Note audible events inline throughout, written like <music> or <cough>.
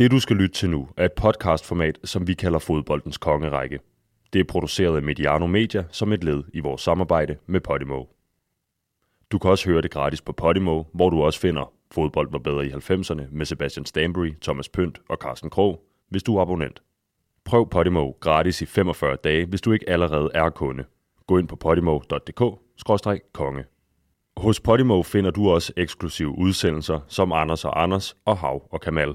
Det du skal lytte til nu er et podcastformat, som vi kalder Fodboldens Kongerække. Det er produceret af Mediano Media som et led i vores samarbejde med Podimo. Du kan også høre det gratis på Podimo, hvor du også finder Fodbold var bedre i 90'erne med Sebastian Stanbury, Thomas Pønt og Carsten Krog, hvis du er abonnent. Prøv Podimo gratis i 45 dage, hvis du ikke allerede er kunde. Gå ind på podimo.dk-konge. Hos Podimo finder du også eksklusive udsendelser som Anders og Anders og Hav og Kamal.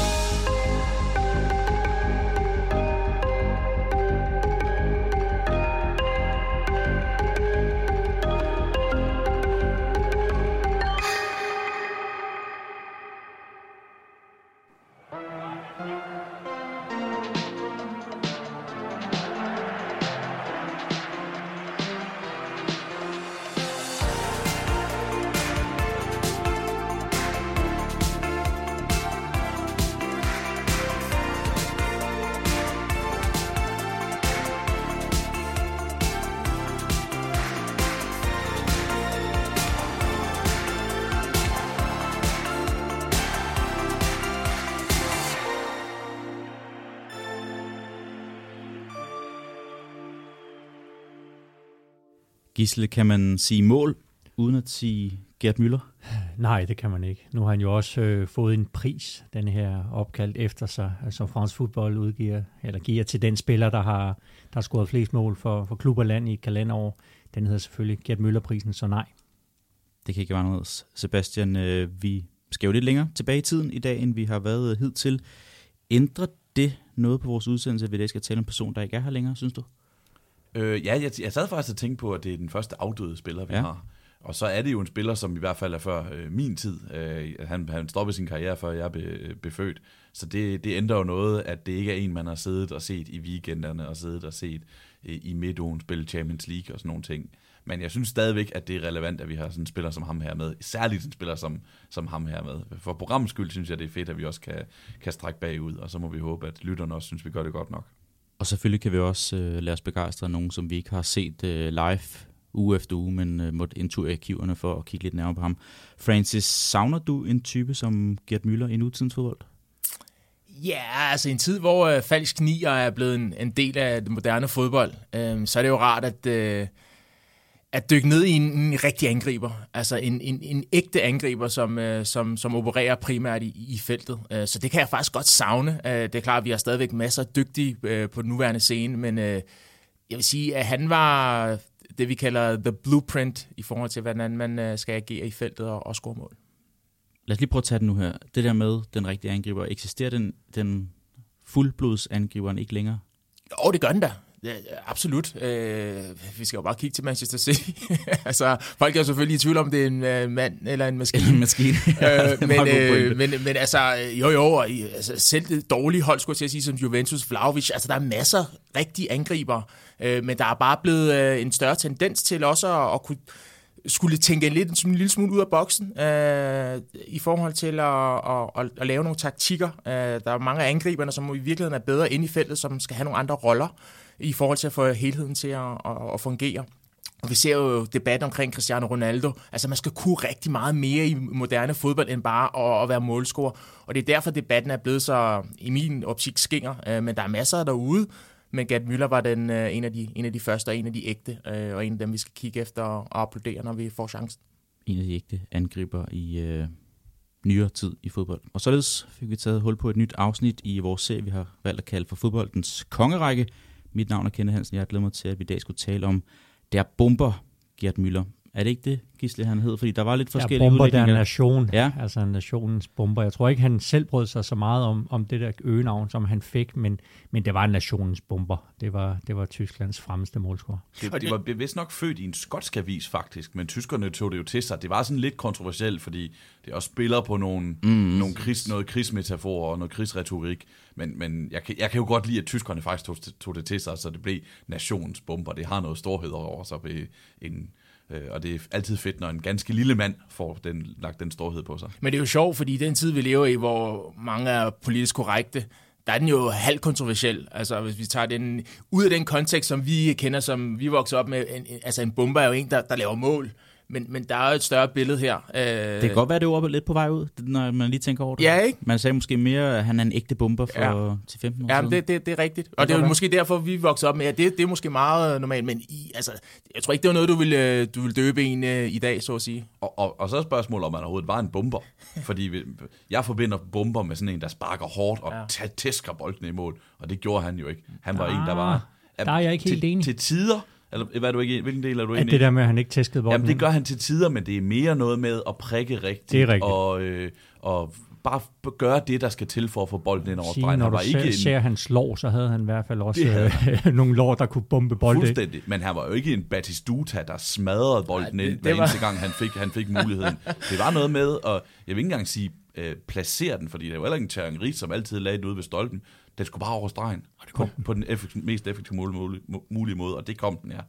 Gisle, kan man sige mål, uden at sige Gert Müller? Nej, det kan man ikke. Nu har han jo også øh, fået en pris, den her opkaldt efter sig, altså fransk fodbold udgiver, eller giver til den spiller, der har, der har scoret flest mål for, for klub og land i et kalenderår. Den hedder selvfølgelig Gert Müller-prisen, så nej. Det kan ikke være noget. Sebastian, øh, vi skal jo lidt længere tilbage i tiden i dag, end vi har været hidtil. Ændrer det noget på vores udsendelse, at vi i dag skal tale om en person, der ikke er her længere, synes du? Øh, ja, jeg, jeg sad faktisk og tænkte på, at det er den første afdøde spiller, vi ja. har. Og så er det jo en spiller, som i hvert fald er før øh, min tid. Øh, han, han stoppede sin karriere, før jeg blev befødt. Så det, det ændrer jo noget, at det ikke er en, man har siddet og set i weekenderne, og siddet og set øh, i midtugen spille Champions League og sådan nogle ting. Men jeg synes stadigvæk, at det er relevant, at vi har sådan en spiller som ham her med. Særligt en spiller som, som ham her med. For programmets skyld synes jeg, det er fedt, at vi også kan, kan strække bagud, og så må vi håbe, at lytterne også synes, vi gør det godt nok. Og selvfølgelig kan vi også øh, lade os begejstre af nogen, som vi ikke har set øh, live uge efter uge, men øh, måtte indture i arkiverne for at kigge lidt nærmere på ham. Francis, savner du en type som Gert Müller i nutidens fodbold? Ja, altså i en tid, hvor øh, falsk nier er blevet en, en del af det moderne fodbold, øh, så er det jo rart, at... Øh, at dykke ned i en, en rigtig angriber, altså en, en, en ægte angriber, som, øh, som, som opererer primært i, i feltet. Øh, så det kan jeg faktisk godt savne. Øh, det er klart, at vi har stadigvæk masser af dygtige øh, på den nuværende scene, men øh, jeg vil sige, at han var det, vi kalder the blueprint i forhold til, hvordan man øh, skal agere i feltet og, og score mål. Lad os lige prøve at tage den nu her. Det der med den rigtige angriber, eksisterer den, den fuldblodsangriber ikke længere? Jo, det gør den da. Ja, absolut. Øh, vi skal jo bare kigge til Manchester City. <laughs> altså, folk er jo selvfølgelig i tvivl om, det er en uh, mand eller en maskine. en maskine. <laughs> ja, øh, men, øh, men, men altså, jo jo, og, altså, selv det dårlige hold, skulle jeg sige, som Juventus, Vlaovic, altså der er masser rigtige angriber, øh, men der er bare blevet øh, en større tendens til også at, at kunne skulle tænke en, lidt, en lille smule ud af boksen øh, i forhold til at, at, at, at lave nogle taktikker. Øh, der er mange af angriberne, som i virkeligheden er bedre inde i feltet, som skal have nogle andre roller i forhold til at få helheden til at, at, at fungere. Og vi ser jo debat omkring Cristiano Ronaldo. Altså, man skal kunne rigtig meget mere i moderne fodbold, end bare at, at være målscorer. Og det er derfor, debatten er blevet så, i min optik, skinger. Øh, men der er masser derude. Men Gerd Müller var den, øh, en, af de, en af de første, og en af de ægte, øh, og en af dem, vi skal kigge efter og applaudere, når vi får chancen. En af de ægte angriber i øh, nyere tid i fodbold. Og således fik vi taget hul på et nyt afsnit i vores serie, vi har valgt at kalde for fodboldens kongerække, mit navn er Kenneth Hansen. Jeg glæder mig til, at vi i dag skulle tale om der bomber Gert Müller. Er det ikke det, Gisle, han hed? Fordi der var lidt forskellige ja, bomber der nation, ja. altså nationens bomber. Jeg tror ikke, han selv brød sig så meget om, om det der øgenavn, som han fik, men, men det var nationens bomber. Det var, det var Tysklands fremmeste målscorer. Det, det var bevidst nok født i en skotsk avis, faktisk, men tyskerne tog det jo til sig. Det var sådan lidt kontroversielt, fordi det også spiller på nogle, mm. nogle kris, noget krigsmetaforer og noget krigsretorik. Men, men jeg, kan, jeg kan jo godt lide, at tyskerne faktisk tog, tog det til sig, så det blev nationsbomber. Det har noget storhed over sig ved en Øh, og det er altid fedt, når en ganske lille mand får den, lagt den storhed på sig. Men det er jo sjovt, fordi den tid, vi lever i, hvor mange er politisk korrekte, der er den jo halvt kontroversiel. Altså, hvis vi tager den ud af den kontekst, som vi kender, som vi voksede op med, en, altså en bomber er jo en, der, der laver mål men, men der er jo et større billede her. Øh, det kan godt være, det er lidt på vej ud, når man lige tænker over det. Ja, ikke? Man sagde måske mere, at han er en ægte bomber for ja. til 15 år ja, siden. det, det, det er rigtigt. Og det, det er jo måske derfor, vi voksede op med, at det, det er måske meget normalt, men i, altså, jeg tror ikke, det var noget, du ville, du ville døbe en uh, i dag, så at sige. Og, og, og så er spørgsmålet, om han overhovedet var en bomber. <laughs> Fordi vi, jeg forbinder bomber med sådan en, der sparker hårdt og ja. tæsker bolden i mål, og det gjorde han jo ikke. Han var ah, en, der var... Der er jeg ikke helt til, enig. Til tider eller hvad er du ikke, hvilken del er du enig det der med, at han ikke tæskede bolden? Jamen, det gør han til tider, men det er mere noget med at prikke rigtigt. Det er rigtigt. Og, øh, og bare gøre det, der skal til for at få bolden ind over stregen. Når du var ikke ser, en... hans lår, så havde han i hvert fald også øh, <laughs> nogle lår, der kunne bombe bolden. Fuldstændig. Men han var jo ikke en Batistuta, der smadrede bolden Nej, det, ind hver var... eneste gang, han fik, han fik muligheden. det var noget med, og jeg vil ikke engang sige øh, placere den, fordi det var heller ikke en Thierry som altid lagde den ude ved stolpen. Den skulle bare over stregen. Og det kom på, på den effektiv, mest effektive mulige, mulige måde, og det kom den, ja.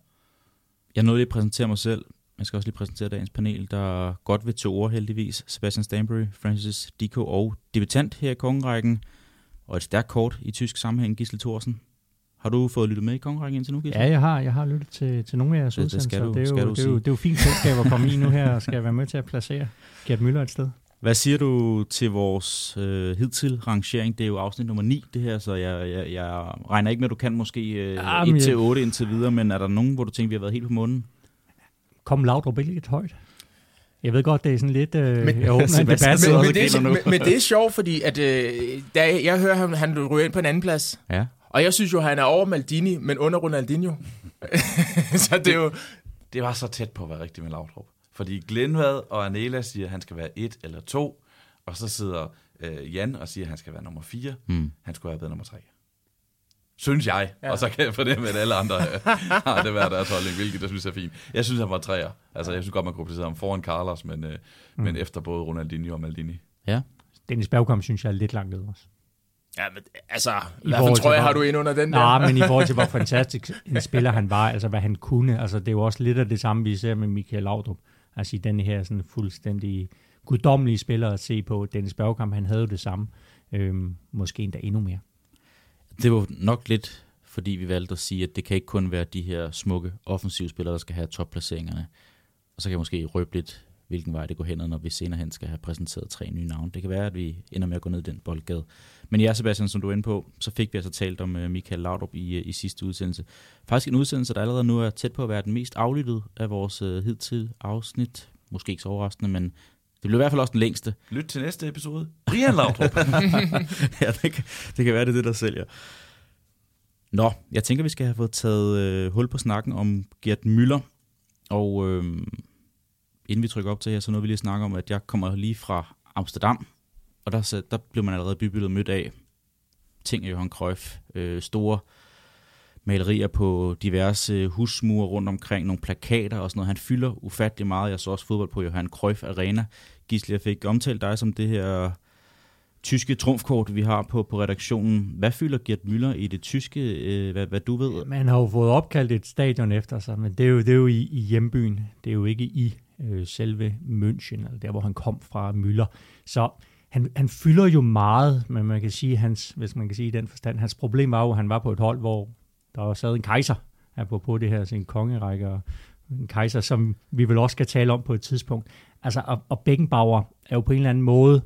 Jeg nåede lige at præsentere mig selv. Jeg skal også lige præsentere dagens panel, der er godt ved to ord heldigvis. Sebastian Stanbury, Francis Diko og debutant her i kongerækken. Og et stærkt kort i tysk sammenhæng, Gisle Thorsen. Har du fået lyttet med i kongerækken indtil nu, Gisle? Ja, jeg har. Jeg har lyttet til, til nogle af jeres udsendelser. Det, det, det, er jo, det, er jo, det er jo fint selskab at komme i nu her og skal være med til at placere Gert Møller et sted. Hvad siger du til vores øh, hidtil rangering? Det er jo afsnit nummer 9, det her, så jeg, jeg, jeg regner ikke med, at du kan måske øh, ja, 1 til 8 indtil videre, men er der nogen, hvor du tænker, vi har været helt på munden? Kom Laudrup ikke lidt højt? Jeg ved godt, det er sådan lidt... Øh, men, jeg åbner en debat. Men, men, det er, men, men det er sjovt, fordi at, øh, der, jeg hører, han, han ryger ind på en anden plads. Ja. Og jeg synes jo, han er over Maldini, men under Ronaldinho. <laughs> så det er jo... Det var så tæt på at være rigtigt med Laudrup. Fordi Glenvad og Anela siger, at han skal være et eller to, og så sidder øh, Jan og siger, at han skal være nummer fire. Mm. Han skulle have været nummer tre. Synes jeg. Ja. Og så kan jeg fornemme, at alle andre øh, <laughs> har det været deres holdning, hvilket jeg synes er fint. Jeg synes, han var treer. Altså, jeg synes godt, man kunne placere ham foran Carlos, men, øh, mm. men efter både Ronaldinho og Maldini. Ja. Dennis Bergkamp synes jeg er lidt langt ned også. Ja, men altså, I hvad for trøje har du ind under den der? Nej, men i forhold til, hvor <laughs> fantastisk en spiller han var, altså hvad han kunne, altså det er jo også lidt af det samme, vi ser med Michael Laudrup. Altså i den her sådan fuldstændig guddommelige spiller at se på. Dennis Bergkamp, han havde jo det samme. Øhm, måske endda endnu mere. Det var nok lidt, fordi vi valgte at sige, at det kan ikke kun være de her smukke offensive spillere, der skal have topplaceringerne. Og så kan jeg måske røbe lidt, hvilken vej det går hen, når vi senere hen skal have præsenteret tre nye navne. Det kan være, at vi ender med at gå ned i den boldgade. Men ja, Sebastian, som du er inde på, så fik vi altså talt om øh, Michael Laudrup i, øh, i sidste udsendelse. Faktisk en udsendelse, der allerede nu er tæt på at være den mest aflyttede af vores uh, hidtil afsnit. Måske ikke så overraskende, men det bliver i hvert fald også den længste. Lyt til næste episode. Brian Laudrup. <laughs> ja, det kan, det kan være, det er det, der sælger. Nå, jeg tænker, vi skal have fået taget øh, hul på snakken om Gert Müller. Og øh, inden vi trykker op til her, så noget vi lige snakke om, at jeg kommer lige fra Amsterdam. Og der, der blev man allerede bybilledet mødt af ting af Johan Cruyff. Øh, store malerier på diverse husmure rundt omkring, nogle plakater og sådan noget. Han fylder ufattelig meget. Jeg så også fodbold på Johan Cruyff Arena. Gisle, jeg fik omtalt dig som det her tyske trumfkort, vi har på, på redaktionen. Hvad fylder Gert Müller i det tyske, øh, hvad, hvad du ved? Man har jo fået opkaldt et stadion efter sig, men det er jo, det er jo i, i hjembyen. Det er jo ikke i øh, selve München, eller der hvor han kom fra, Müller. Så han, han fylder jo meget, men man kan sige, hans, hvis man kan sige i den forstand, hans problem var jo, at han var på et hold, hvor der var sad en kejser, på det her sin kongerække, og en kejser, som vi vel også skal tale om på et tidspunkt. Altså, og, og Beckenbauer er jo på en eller anden måde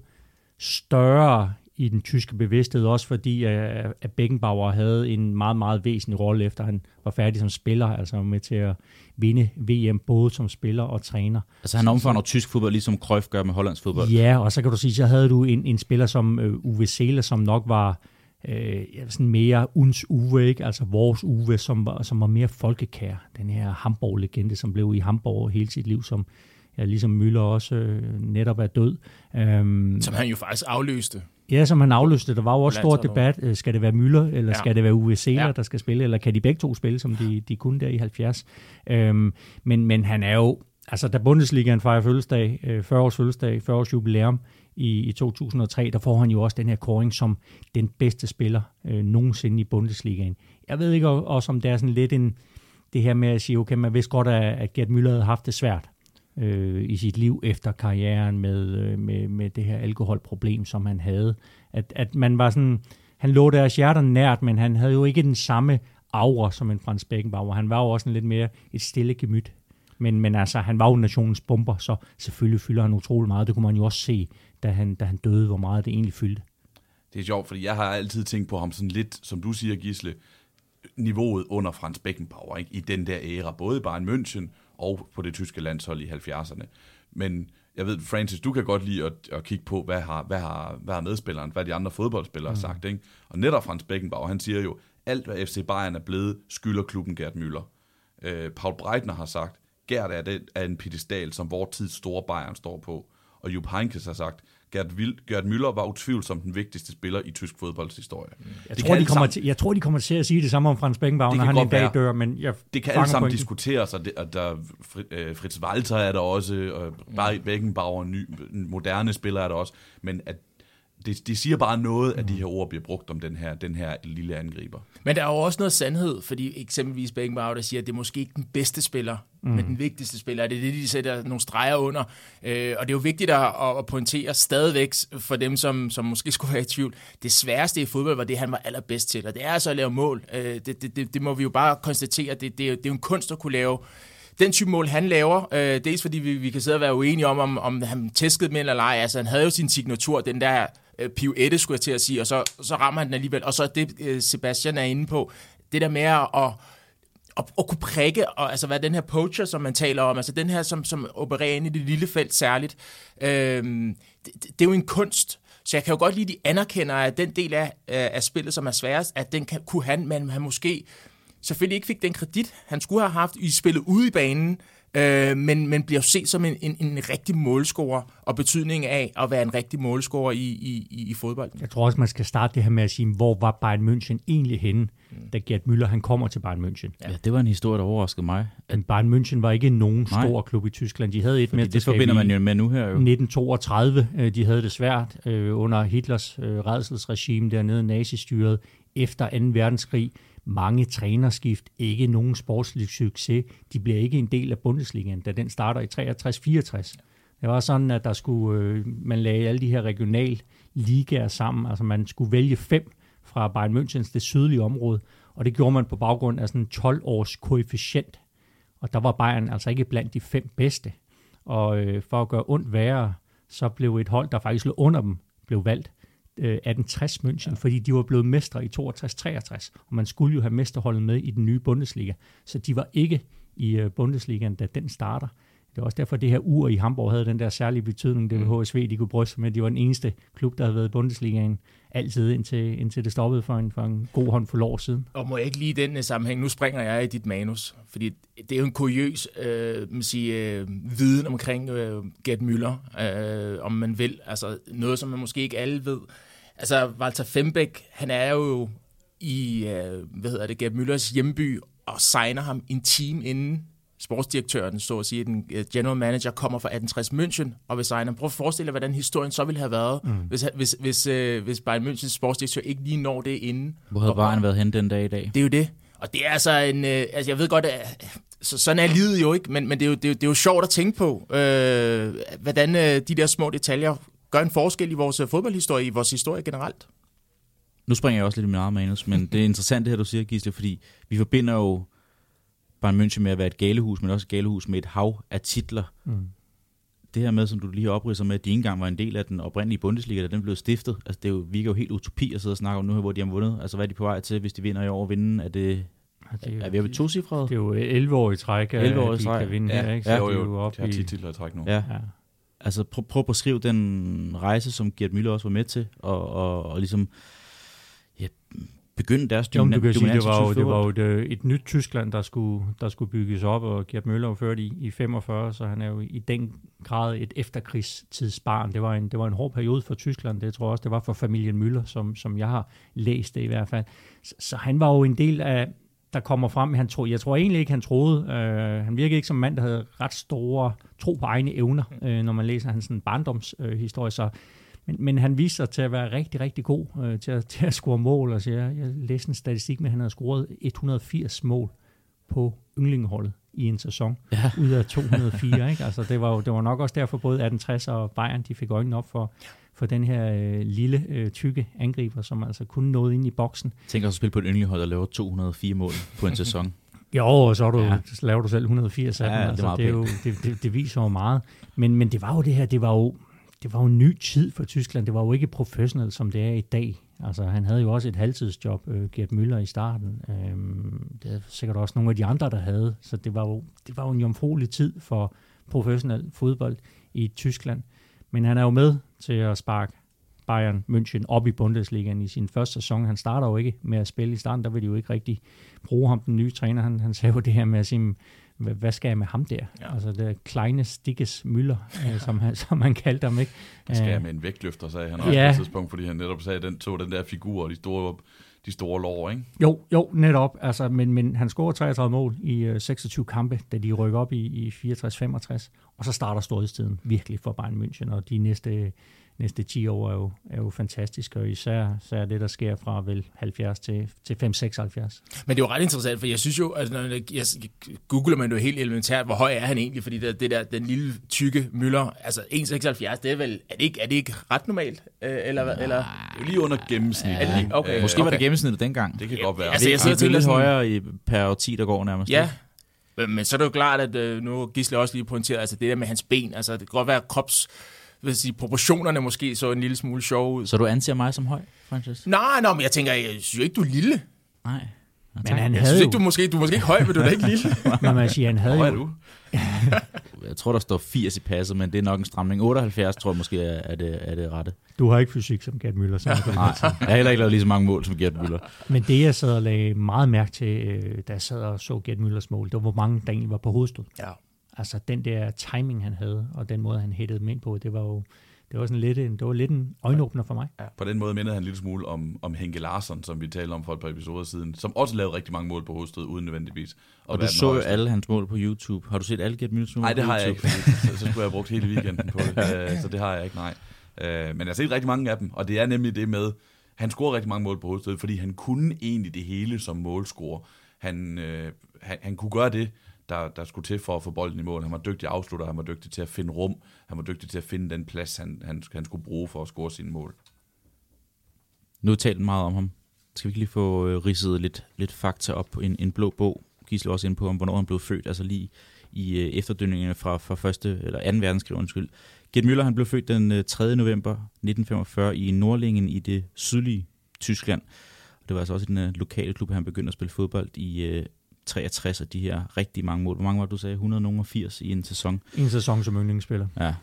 større i den tyske bevidsthed, også fordi at Beckenbauer havde en meget, meget væsentlig rolle, efter han var færdig som spiller, altså med til at vinde VM, både som spiller og træner. Altså han omfavner tysk fodbold, ligesom Cruyff gør med hollandsk fodbold? Ja, og så kan du sige, så havde du en, en spiller som uh, Uwe Seele, som nok var øh, sådan mere uns Uwe, ikke? altså vores Uwe, som var, som var mere folkekær. Den her Hamburg-legende, som blev i Hamburg hele sit liv, som ja, ligesom Müller også øh, netop er død. Um, som han jo faktisk afløste. Ja, som han afløste. Der var jo også stor debat. Øh, skal det være Müller, eller ja. skal det være Uwe Seeler, ja. der skal spille, eller kan de begge to spille, som de, de kunne der i 70? Um, men, men han er jo, altså da Bundesligaen fejrer fødselsdag, 40 års fødselsdag, 40 års jubilæum i, i 2003, der får han jo også den her kåring som den bedste spiller øh, nogensinde i Bundesligaen. Jeg ved ikke også, om det er sådan lidt en, det her med at sige, okay, man vidste godt, at Gert Müller havde haft det svært øh, i sit liv efter karrieren med, øh, med, med det her alkoholproblem, som han havde. At, at man var sådan, han lå deres hjerter nært, men han havde jo ikke den samme aura som en Frans Beckenbauer. Han var jo også en lidt mere et stille gemyt. Men, men altså, han var jo nationens bomber, så selvfølgelig fylder han utrolig meget. Det kunne man jo også se, da han, da han døde, hvor meget det egentlig fyldte. Det er sjovt, fordi jeg har altid tænkt på ham sådan lidt, som du siger, Gisle, niveauet under Frans Beckenbauer, ikke? i den der æra, både i Bayern München og på det tyske landshold i 70'erne. Men jeg ved, Francis, du kan godt lide at, at kigge på, hvad har, hvad, har, hvad har medspilleren, hvad de andre fodboldspillere mm. har sagt. Ikke? Og netop Frans Beckenbauer, han siger jo, alt hvad FC Bayern er blevet, skylder klubben Gerd Müller. Øh, Paul Breitner har sagt, Gerd er, det, er en pedestal, som vores tids store Bayern står på. Og Jupp Heynckes har sagt, Gerd, Gerd Müller var utvivlsomt den vigtigste spiller i tysk fodboldshistorie. Jeg, tror, de kommer til, jeg tror, de kommer til at sige det samme om Frans Beckenbauer, når han en dag dør, men jeg Det kan alle sammen diskuteres, og, det, og der, øh, Fritz Walter er der også, og Barry Beckenbauer, ny, moderne spiller er der også, men at det, de siger bare noget, at de her ord bliver brugt om den her, den her lille angriber. Men der er jo også noget sandhed, fordi eksempelvis Beckenbauer, der siger, at det er måske ikke den bedste spiller, mm. men den vigtigste spiller. Det er det, de sætter nogle streger under. Øh, og det er jo vigtigt at, at pointere stadigvæk for dem, som, som måske <laughs> skulle være i tvivl. Det sværeste i fodbold var det, han var allerbedst til, og det er altså at lave mål. Øh, det, det, det, det må vi jo bare konstatere. Det, det, det er jo en kunst at kunne lave den type mål, han laver, øh, dels fordi vi, vi kan sidde og være uenige om, om, om han tæskede med eller ej. Altså, han havde jo sin signatur, den der øh, pirouette, skulle jeg til at sige, og så, så rammer han den alligevel. Og så det, øh, Sebastian er inde på, det der med at, at, at, at kunne prikke, og altså hvad den her poacher, som man taler om, altså den her, som, som opererer ind i det lille felt særligt, øhm, det, det er jo en kunst, så jeg kan jo godt lide, at de anerkender, at den del af, øh, af spillet, som er sværest, at den kan, kunne han, men han måske selvfølgelig ikke fik den kredit, han skulle have haft i spillet ude i banen, øh, men, men bliver set som en, en, en rigtig målscorer, og betydningen af at være en rigtig målscorer i, i, i, i fodbold. Jeg tror også, man skal starte det her med at sige, hvor var Bayern München egentlig henne, mm. da Gerd Müller han kommer til Bayern München. Ja, det var en historie, der overraskede mig. At Bayern München var ikke nogen Nej. stor klub i Tyskland. De havde et Fordi det forbinder man jo med nu her. Jo. 1932. Øh, de havde det svært øh, under Hitlers øh, redselsregime dernede, nazistyret, efter 2. verdenskrig mange trænerskift, ikke nogen sportslig succes. De bliver ikke en del af Bundesligaen, da den starter i 63-64. Det var sådan, at der skulle, øh, man lagde alle de her regional ligaer sammen. Altså man skulle vælge fem fra Bayern Münchens det sydlige område, og det gjorde man på baggrund af sådan en 12-års koefficient. Og der var Bayern altså ikke blandt de fem bedste. Og øh, for at gøre ondt værre, så blev et hold, der faktisk lå under dem, blev valgt 1860 München, ja. fordi de var blevet mestre i 62-63, og man skulle jo have mesterholdet med i den nye Bundesliga. Så de var ikke i øh, Bundesligaen, da den starter. Det er også derfor, at det her ur i Hamburg havde den der særlige betydning, det var HSV, de kunne bryste med. De var den eneste klub, der havde været i Bundesligaen altid, indtil, indtil det stoppede for en, for en god hånd for år siden. Og må jeg ikke lige i den sammenhæng, nu springer jeg i dit manus, fordi det er jo en kuriøs øh, man sige, øh, viden omkring øh, Gerd Müller, øh, om man vil. Altså noget, som man måske ikke alle ved. Altså, Walter Fembeck, han er jo i, øh, hvad hedder det, Gerd Müllers hjemby, og signer ham en time inden sportsdirektøren, så at sige, den øh, general manager, kommer fra 1860 München og vil signe Prøv at forestille dig, hvordan historien så ville have været, mm. hvis, hvis, hvis, øh, hvis Bayern Münchens sportsdirektør ikke lige når det inden. Hvor havde Bayern været hen den dag i dag? Det er jo det. Og det er altså en... Øh, altså, jeg ved godt, at, så sådan er livet jo ikke, men, men det, er jo, det, er jo, det er jo sjovt at tænke på, øh, hvordan øh, de der små detaljer gør en forskel i vores øh, fodboldhistorie, i vores historie generelt. Nu springer jeg også lidt i min eget manus, men det er interessant det her, du siger, Gisle, fordi vi forbinder jo Bayern München med at være et galehus, men også et galehus med et hav af titler. Mm. Det her med, som du lige opridser med, at de engang var en del af den oprindelige Bundesliga, da den blev stiftet, altså det er jo, virker jo helt utopi at sidde og snakke om nu her, hvor de har vundet. Altså hvad er de på vej til, hvis de vinder i år vinde? Er det, Ja, det er, er vi oppe i to cifre? Det er jo 11 år i træk, 11 år i træk. de kan vinde ja. her. Ikke? Så ja, jo, jo. De er jo op i 10 titler i træk nu. Ja. ja. Altså prøv, prøv at beskrive den rejse, som Gert Müller også var med til, og, og, og ligesom ja, begynde deres jo, du kan sige, det var jo, det var jo et, et nyt Tyskland, der skulle, der skulle bygges op, og Gert Müller var ført i, i 45, så han er jo i den grad et efterkrigstidsbarn. Det var en, det var en hård periode for Tyskland, det tror jeg også, det var for familien Müller, som, som jeg har læst det i hvert fald. Så, så han var jo en del af, der kommer frem. Han tro, jeg tror egentlig ikke, han troede. Øh, han virkede ikke som en mand, der havde ret store tro på egne evner, øh, når man læser hans sådan, barndomshistorie. Øh, så, men, men han viser sig til at være rigtig, rigtig god øh, til, at, <laughs> til at score mål. Altså, jeg, jeg læste en statistik med, at han havde scoret 180 mål på yndlingeholdet i en sæson, ja. <laughs> ud af 204. ikke? Altså, det, var jo, det var nok også derfor, både 1860 og Bayern de fik øjnene op for, for den her øh, lille, øh, tykke angriber, som altså kun nåede ind i boksen. Tænk også at spille på et yndlingehold, der laver 204 mål på en <laughs> sæson. Jo, og så, er du, ja. så laver du selv 180 af Ja, dem. det Altså, meget det, er jo, det, det, det viser jo meget. Men, men det var jo det her, det var jo, det var jo en ny tid for Tyskland. Det var jo ikke professionelt, som det er i dag. Altså, han havde jo også et halvtidsjob, øh, Gert Müller, i starten. Øhm, det er sikkert også nogle af de andre, der havde. Så det var jo, det var jo en jomfruelig tid for professionel fodbold i Tyskland. Men han er jo med til at sparke Bayern München op i Bundesligaen i sin første sæson. Han starter jo ikke med at spille i starten, der vil de jo ikke rigtig bruge ham, den nye træner. Han, han sagde jo det her med at sige, "Hvad- hvad skal jeg med ham der? Ja. Altså det kleine Stikkes Müller, øh, som, han, som han kaldte ham, ikke? Der skal Øh, jeg med en vægtløfter, sagde han også Ja. på et tidspunkt, fordi han netop sagde, at den tog den der figur og de store, de store lår, ikke? Jo, jo, netop. Altså, men, men han scorer 33 mål i øh, 26 kampe, da de rykker op i, i 64-65. Og så starter storhedstiden virkelig for Bayern München, og de næste, næste 10 år er jo, er jo fantastiske, og især, især det, der sker fra vel 70 til, til 5-76. Men det er jo ret interessant, for jeg synes jo, at når jeg, jeg googler man jo helt elementært, hvor høj er han egentlig, fordi det, det der, den lille tykke møller, altså 1,76, det er vel, er det ikke, er det ikke ret normalt? Øh, eller, hvad? eller? Det er lige under gennemsnittet. Det lige- okay. Øh, Måske var det gennemsnittet dengang. Det kan godt være. Altså, jeg sidder det til er lidt sådan- højere i, per 10, der går nærmest. Ja, Men- men så er det jo klart, at øh, nu Gisle også lige pointeret, altså det der med hans ben, altså det kan godt være, at krops, vil sige, proportionerne måske så en lille smule sjove ud. Så du anser mig som høj, Francis? Nej, nej, men jeg tænker, jeg synes ikke, du er lille. Nej. Nå, Men tak. han Jeg havde synes jo, ikke, du er måske, du er måske ikke høj, men du er da ikke lille. <laughs> men man siger, han havde Hvor er du? <laughs> Jeg tror, der står 80 i passet, men det er nok en stramning. 78 tror jeg måske er, er, det, er det rette. du har ikke fysik som Gert Müller, så Nej, <laughs> jeg har heller ikke lavet lige så mange mål som Gert Müller. Men det, jeg sad og lagde meget mærke til, øh, da jeg sad og så Gert Müllers mål, det var, hvor mange der egentlig var på hovedstød. Ja. Altså den der timing, han havde, og den måde, han hættede dem ind på, det var jo det var sådan lidt en, det var lidt en øjenåbner for mig. På den måde mindede han en lille smule om, om Henke Larsson, som vi talte om for et par episoder siden, som også lavede rigtig mange mål på hovedstød, uden nødvendigvis. at Og du så jo alle hans mål på YouTube. Har du set alle Gert Müllers mål Nej, det har jeg ikke, så, så skulle jeg have brugt hele weekenden på det. <laughs> Øh, så det har jeg ikke, nej. Øh, Men jeg har set rigtig mange af dem, og det er nemlig det med, han scorer rigtig mange mål på hovedstød, fordi han kunne egentlig det hele som målscorer. Han, øh, han, han kunne gøre det, der, der skulle til for at få bolden i mål. Han var dygtig afslutter, han var dygtig til at finde rum, han var dygtig til at finde den plads, han, han, han skulle bruge for at score sine mål. Nu har talt meget om ham. Skal vi ikke lige få øh, ridset lidt, lidt fakta op på en, en blå bog? Gisle også ind på, om hvornår han blev født, altså lige i øh, efterdønningerne fra, fra første, eller 2. verdenskrig, undskyld. Gert Müller, han blev født den øh, 3. november 1945 i Nordlingen i det sydlige Tyskland. Og det var altså også i den øh, lokale klub, han begyndte at spille fodbold i øh, 63, og de her rigtig mange mål. Hvor mange var det, du sagde? 180 i en sæson. En sæson som yndlingsspiller. Ja.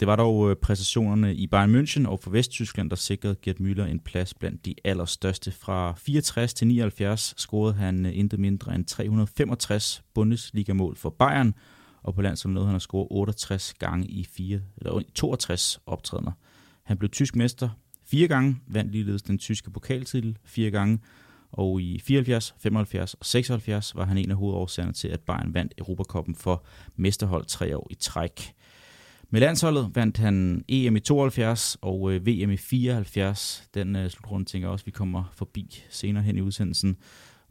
Det var dog øh, præstationerne i Bayern München og for Vesttyskland, der sikrede Gert Müller en plads blandt de allerstørste. Fra 64 til 79 scorede han øh, intet mindre end 365 Bundesliga-mål for Bayern, og på landsholdet nåede han at score 68 gange i fire, eller 62 optrædener. Han blev tysk mester fire gange, vandt ligeledes den tyske pokaltitel fire gange, og i 74, 75 og 76 var han en af hovedårsagerne til, at Bayern vandt Europakoppen for mesterhold tre år i træk. Med landsholdet vandt han EM i 72 og øh, VM i 74. Den øh, slutrunde tænker jeg også, vi kommer forbi senere hen i udsendelsen,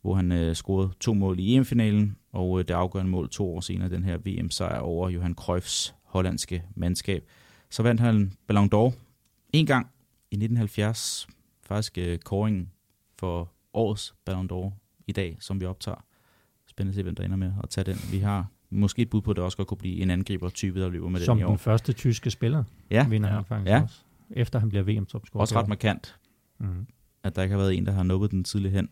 hvor han øh, scorede to mål i EM-finalen, og øh, det afgørende mål to år senere, den her VM-sejr over Johan Cruyffs hollandske mandskab. Så vandt han Ballon d'Or en gang i 1970, faktisk øh, for årets Ballon d'Or i dag, som vi optager. Spændende at se, hvem der ender med at tage den. Vi har måske et bud på, at det også godt kunne blive en angriber-type, der løber med Som den i år. den første tyske spiller, Ja, vinder Ja. han faktisk Ja. også. Efter han bliver VM-topscorer. også ret markant, mm. at der ikke har været en, der har nubbet den tidligere hen.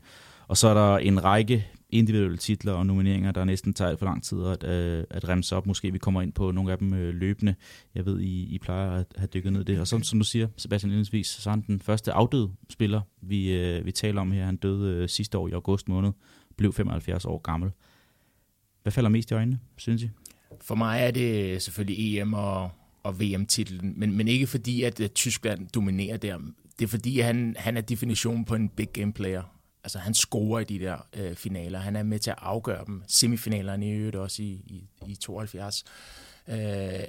Og så er der en række individuelle titler og nomineringer, der næsten tager for lang tid at, øh, at remse op. Måske vi kommer ind på nogle af dem øh, løbende. Jeg ved, I, I plejer at have dykket ned i det. Og som, som du siger, Sebastian indledningsvis, så er han den første afdøde spiller, vi, øh, vi taler om her. Han døde øh, sidste år i august måned, blev 75 år gammel. Hvad falder mest i øjnene, synes I? For mig er det selvfølgelig EM og, og VM-titlen, men, men ikke fordi, at Tyskland dominerer der. Det er fordi, at han, han er definitionen på en big game player. Altså han scorer i de der øh, finaler. Han er med til at afgøre dem. Semifinalerne i øvrigt også i, i, i 72. Øh,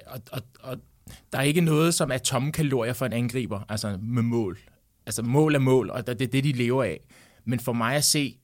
og, og, og der er ikke noget, som er tomme kalorier for en angriber, altså med mål. Altså mål er mål, og det er det, de lever af. Men for mig at se,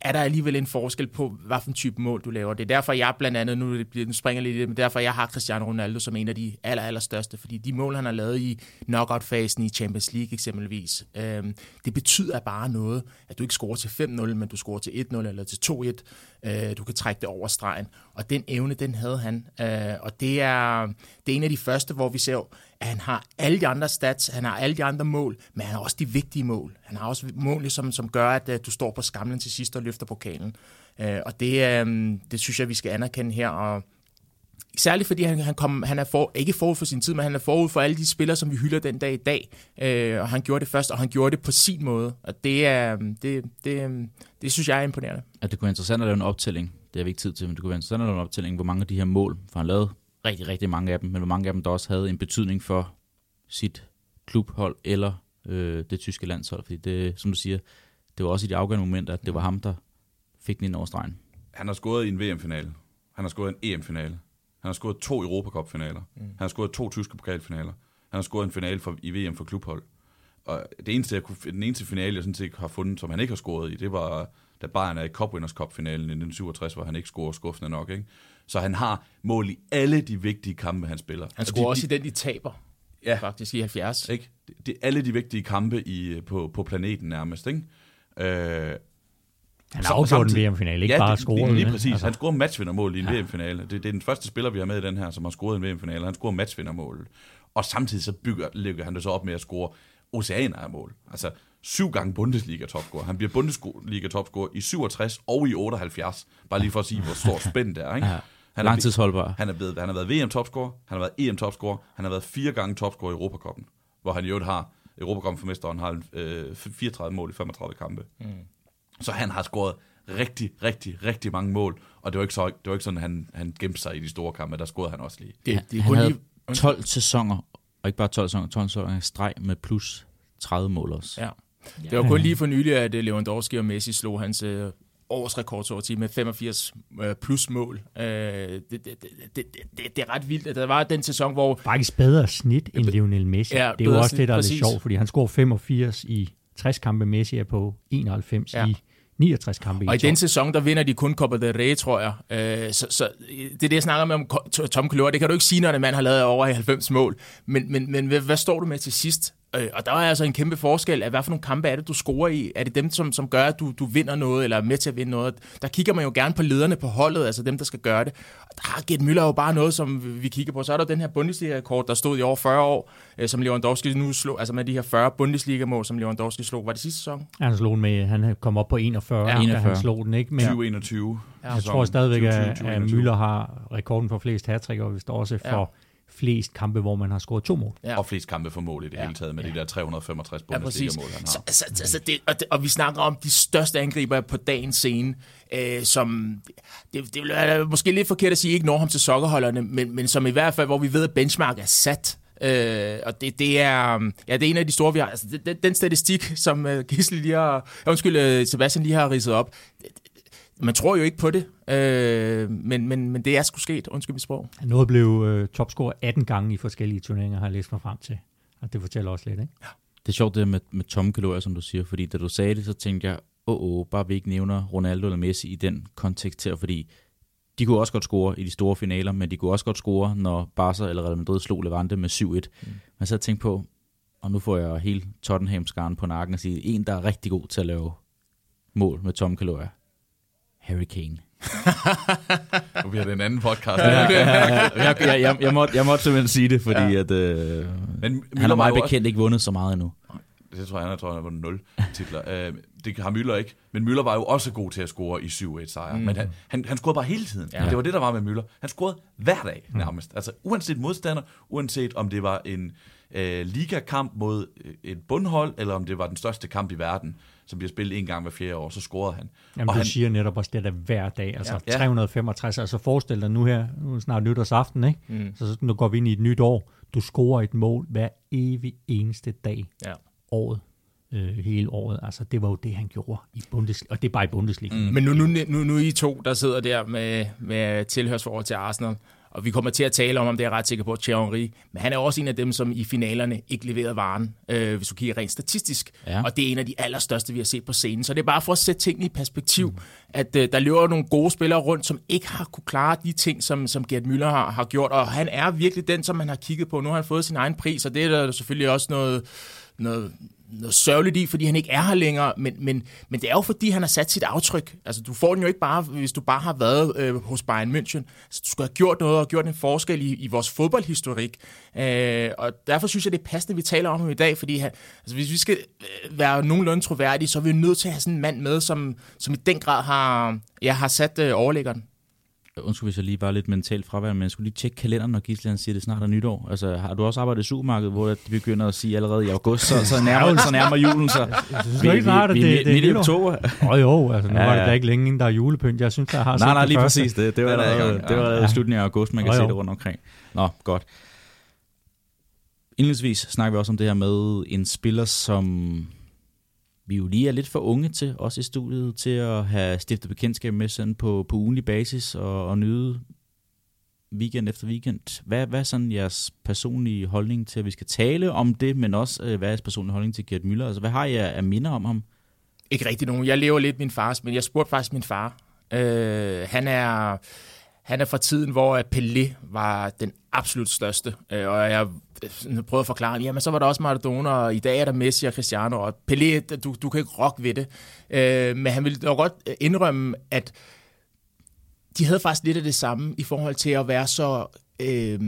er der alligevel en forskel på, hvad for en type mål du laver. Det er derfor, jeg blandt andet, nu, det bliver- nu springer lidt i det, men derfor jeg har Cristiano Ronaldo som en af de aller, aller største, fordi de mål, han har lavet i knockout-fasen i Champions League eksempelvis, øh, det betyder bare noget, at du ikke scorer til 5-0, men du scorer til 1-0 eller til 2-1 øh, du kan trække det over stregen. Og den evne, den havde han. Øh, og det er, det er en af de første, hvor vi ser, at han har alle de andre stats, han har alle de andre mål, men han har også de vigtige mål. Han har også mål, som, som gør, at øh, du står på skamlen til sidst og løfter pokalen. Øh, og det, øh, det synes jeg, vi skal anerkende her, og Særligt fordi han, han, kom, han er for, ikke forud for sin tid, men han er forud for alle de spillere, som vi hylder den dag i dag. Øh, og han gjorde det først, og han gjorde det på sin måde. Og det, er, det, det, det synes jeg er imponerende. Ja, det kunne være interessant at lave en optælling. Det har vi ikke tid til, men det kunne være interessant at lave en optælling, hvor mange af de her mål, for han lavede rigtig, rigtig mange af dem, men hvor mange af dem, der også havde en betydning for sit klubhold eller øh, det tyske landshold. Fordi det, som du siger, det var også i de afgørende momenter, at det var ham, der fik den ind over stregen. Han har scoret i en VM-finale. Han har scoret en EM-finale. Han har scoret to Europacup-finaler. Mm. Han har scoret to tyske pokalfinaler. Han har scoret en finale for, i VM for klubhold. Og det eneste, jeg kunne, den eneste finale, jeg sådan set har fundet, som han ikke har scoret i, det var, da Bayern er i Cup Winners Cup-finalen i 1967, hvor han ikke scorer skuffende nok. Ikke? Så han har mål i alle de vigtige kampe, han spiller. Han scorer de, også de, i den, de taber. Ja. Faktisk i 70. Ikke? Det, det er alle de vigtige kampe i, på, på planeten nærmest. Ikke? Øh, han har afgjort en VM-finale, ikke ja, bare scoret. Lige, lige præcis. Altså. Han scorer matchvindermål i en ja. VM-finale. Det, det er den første spiller, vi har med i den her, som har scoret en VM-finale. Han scorer matchvindermål. Og samtidig så bygger, lægger han det så op med at score oceaner af mål. Altså syv gange Bundesliga-topscorer. Han bliver Bundesliga-topscorer i 67 og i 78. Bare lige for at sige, hvor stor <laughs> spænd det er. Ikke? Ja. Han er, Langtidsholdbar. Han, er blevet, han har været VM-topscorer, han har været EM-topscorer, han har været fire gange topscorer i Europacupen, hvor han i øvrigt har Europacupen for mesteren har øh, 34 mål i 35 kampe. Mm. Så han har scoret rigtig, rigtig, rigtig mange mål, og det var ikke, så, det var ikke sådan, at han, han gemte sig i de store kampe, der scorede han også lige. Det, det han havde lige... 12 sæsoner, og ikke bare 12 sæsoner, 12 sæsoner streg med plus 30 mål også. Ja. Det var kun lige for nylig, at Lewandowski og Messi slog hans øh, årsrekord så at sige, med 85 øh, plus mål. Øh, det, det, det, det, det, det er ret vildt. Der var den sæson, hvor... Faktisk bedre snit end Lionel Messi. Ja, det er jo også snit, det, der er præcis. lidt sjovt, fordi han scorer 85 i 60 kampe, Messi er på 91 ja. i 69 kampe. Og i, i den sæson, der vinder de kun Copa del Rey, tror jeg. Øh, så, så det er det, jeg snakker med om Tom Kalor. Det kan du ikke sige, når en mand har lavet over 90 mål. Men, men, men hvad, hvad står du med til sidst? Øh, og der er altså en kæmpe forskel af, hvad for nogle kampe er det, du scorer i? Er det dem, som, som gør, at du, du vinder noget, eller er med til at vinde noget? Der kigger man jo gerne på lederne på holdet, altså dem, der skal gøre det. Og der har Gert Müller jo bare noget, som vi kigger på. Så er der den her Bundesliga-rekord, der stod i over 40 år, øh, som Lewandowski nu slog, altså med de her 40 Bundesliga-mål, som Lewandowski slog. Var det sidste sæson? Ja, han slog den med, han kom op på 41, ja, 41. han slog den, ikke? Men, 2021. Ja, jeg tror stadigvæk, at, at Müller har rekorden for flest hat og hvis der også for ja flest kampe, hvor man har scoret to mål. Ja. Og flest kampe for mål i det ja. hele taget, med ja. de der 365 Bundesliga-mål, han har. Så, altså, altså det, og, det, og vi snakker om de største angriber på dagens scene, øh, som, det, det er måske lidt forkert at sige, ikke når ham til sokkerholderne, men, men som i hvert fald, hvor vi ved, at benchmark er sat. Øh, og det, det, er, ja, det er en af de store, vi har. Altså, den, den statistik, som uh, Gisle lige har, undskyld, uh, Sebastian lige har ridset op, man tror jo ikke på det, øh, men, men, men det er sgu sket, undskyld mit sprog. Noget blev øh, topscorer 18 gange i forskellige turneringer, har jeg læst mig frem til. Og det fortæller også lidt, ikke? Ja. Det er sjovt det med, med tomme kalorier, som du siger, fordi da du sagde det, så tænkte jeg, åh, oh, oh, bare vi ikke nævner Ronaldo eller Messi i den kontekst her, fordi de kunne også godt score i de store finaler, men de kunne også godt score, når Barca eller Real Madrid slog Levante med 7-1. Mm. Men så tænkte på, og nu får jeg hele Tottenham-skaren på nakken og sige, en, der er rigtig god til at lave mål med tomme kalorier, Harry Kane. <laughs> nu bliver det en anden podcast. ja, ja, ja, <laughs> jeg, jeg, jeg, jeg, måtte, jeg måtte simpelthen sige det, fordi ja. at, øh, Men han har meget bekendt også... ikke vundet så meget endnu. Det tror jeg, han, tror, han har vundet 0 titler. Uh, det har Müller ikke. Men Müller var jo også god til at score i 7-1 sejre. Mm. Men han, han, han scorede bare hele tiden. Ja. Det var det, der var med Müller. Han scorede hver dag mm. nærmest. Altså uanset modstander, uanset om det var en uh, ligakamp mod et bundhold, eller om det var den største kamp i verden, som bliver spillet en gang hver fjerde år, så scorede han. Jamen, og du han, siger netop også det der hver dag, altså ja. 365, altså forestil dig nu her, nu er snart nytårsaften, ikke? Mm. så nu går vi ind i et nyt år, du scorer et mål hver evig eneste dag, ja. året øh, hele året. Altså, det var jo det, han gjorde i Bundesliga, og det er bare i Bundesliga. Mm. Men nu, nu, nu, nu er I to, der sidder der med, med tilhørsforhold til Arsenal, og vi kommer til at tale om, om det er ret sikker på, Thierry Henry. Men han er også en af dem, som i finalerne ikke leverede varen, øh, hvis du kigger rent statistisk. Ja. Og det er en af de allerstørste, vi har set på scenen. Så det er bare for at sætte tingene i perspektiv, mm. at øh, der løber nogle gode spillere rundt, som ikke har kunne klare de ting, som, som Gert Müller har, har gjort. Og han er virkelig den, som man har kigget på. Nu har han fået sin egen pris, og det er der selvfølgelig også noget, noget noget sørgeligt i, fordi han ikke er her længere, men, men, men det er jo fordi, han har sat sit aftryk. Altså, du får den jo ikke bare, hvis du bare har været øh, hos Bayern München. Altså, du skal have gjort noget og gjort en forskel i, i vores fodboldhistorik. Øh, og derfor synes jeg, det er passende, at vi taler om ham i dag, fordi han, altså, hvis vi skal øh, være nogenlunde troværdige, så er vi nødt til at have sådan en mand med, som, som i den grad har, ja, har sat øh, overlæggeren. Undskyld, hvis jeg lige var lidt mentalt fraværende, men jeg skulle lige tjekke kalenderen, når Gisle siger, det snart er nytår. Altså, har du også arbejdet i supermarkedet, hvor de begynder at sige allerede i august, så, så, nærmer, så nærmer julen sig? <laughs> Jeg synes ikke snart, at det, det, det er oktober. Åh oh, jo, altså nu var det da ikke længe, inden der er julepynt. Jeg synes, jeg har Nej, nej, lige første. præcis det. Det var allerede, det var allerede ja. slutningen af august, man kan oh, se det rundt omkring. Nå, godt. Indledningsvis snakker vi også om det her med en spiller, som vi jo lige er lidt for unge til, også i studiet, til at have stiftet bekendtskab med sådan på, på ugenlig basis og, og nyde weekend efter weekend. Hvad, hvad er sådan jeres personlige holdning til, at vi skal tale om det, men også øh, hvad er jeres personlige holdning til Gert Müller? Altså, hvad har jeg af minder om ham? Ikke rigtig nogen. Jeg lever lidt min fars, men jeg spurgte faktisk min far. Øh, han er han er fra tiden, hvor Pelé var den absolut største. Øh, og jeg øh, prøvede at forklare, jamen så var der også Maradona, og i dag er der Messi og Cristiano, og Pelé, du, du kan ikke rock ved det. Øh, men han ville dog godt indrømme, at de havde faktisk lidt af det samme i forhold til at være så... Øh,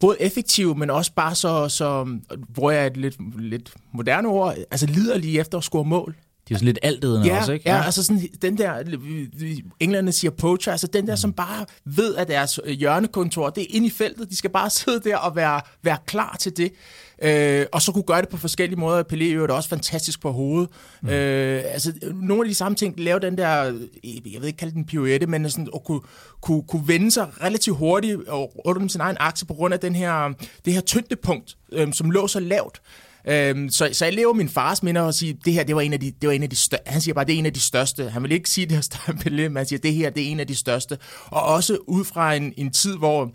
både effektiv, men også bare så, så bruger jeg et lidt, lidt moderne ord, altså liderlige efter at score mål. De er sådan lidt altedende ja, også, ikke? Ja, ja, altså sådan den der, englænderne siger poacher, altså den der, mm. som bare ved, at deres hjørnekontor, det er inde i feltet, de skal bare <laughs> sidde der og være, være klar til det. Øh, og så kunne gøre det på forskellige måder. Pelé er jo også fantastisk på hovedet. Mm. Øh, altså, nogle af de samme ting, lave den der, jeg ved ikke kalde den pirouette, men sådan at kunne, kunne, kunne vende sig relativt hurtigt og rundt om sin egen akse på grund af den her, det her tyngdepunkt, øh, som lå så lavt. Øhm, så, så jeg lever min fars minder og siger, det her, det var en af de, det var en af de største. Han siger bare, det er en af de største. Han vil ikke sige, det er større men han siger, det her, det er en af de største. Og også ud fra en, en tid, hvor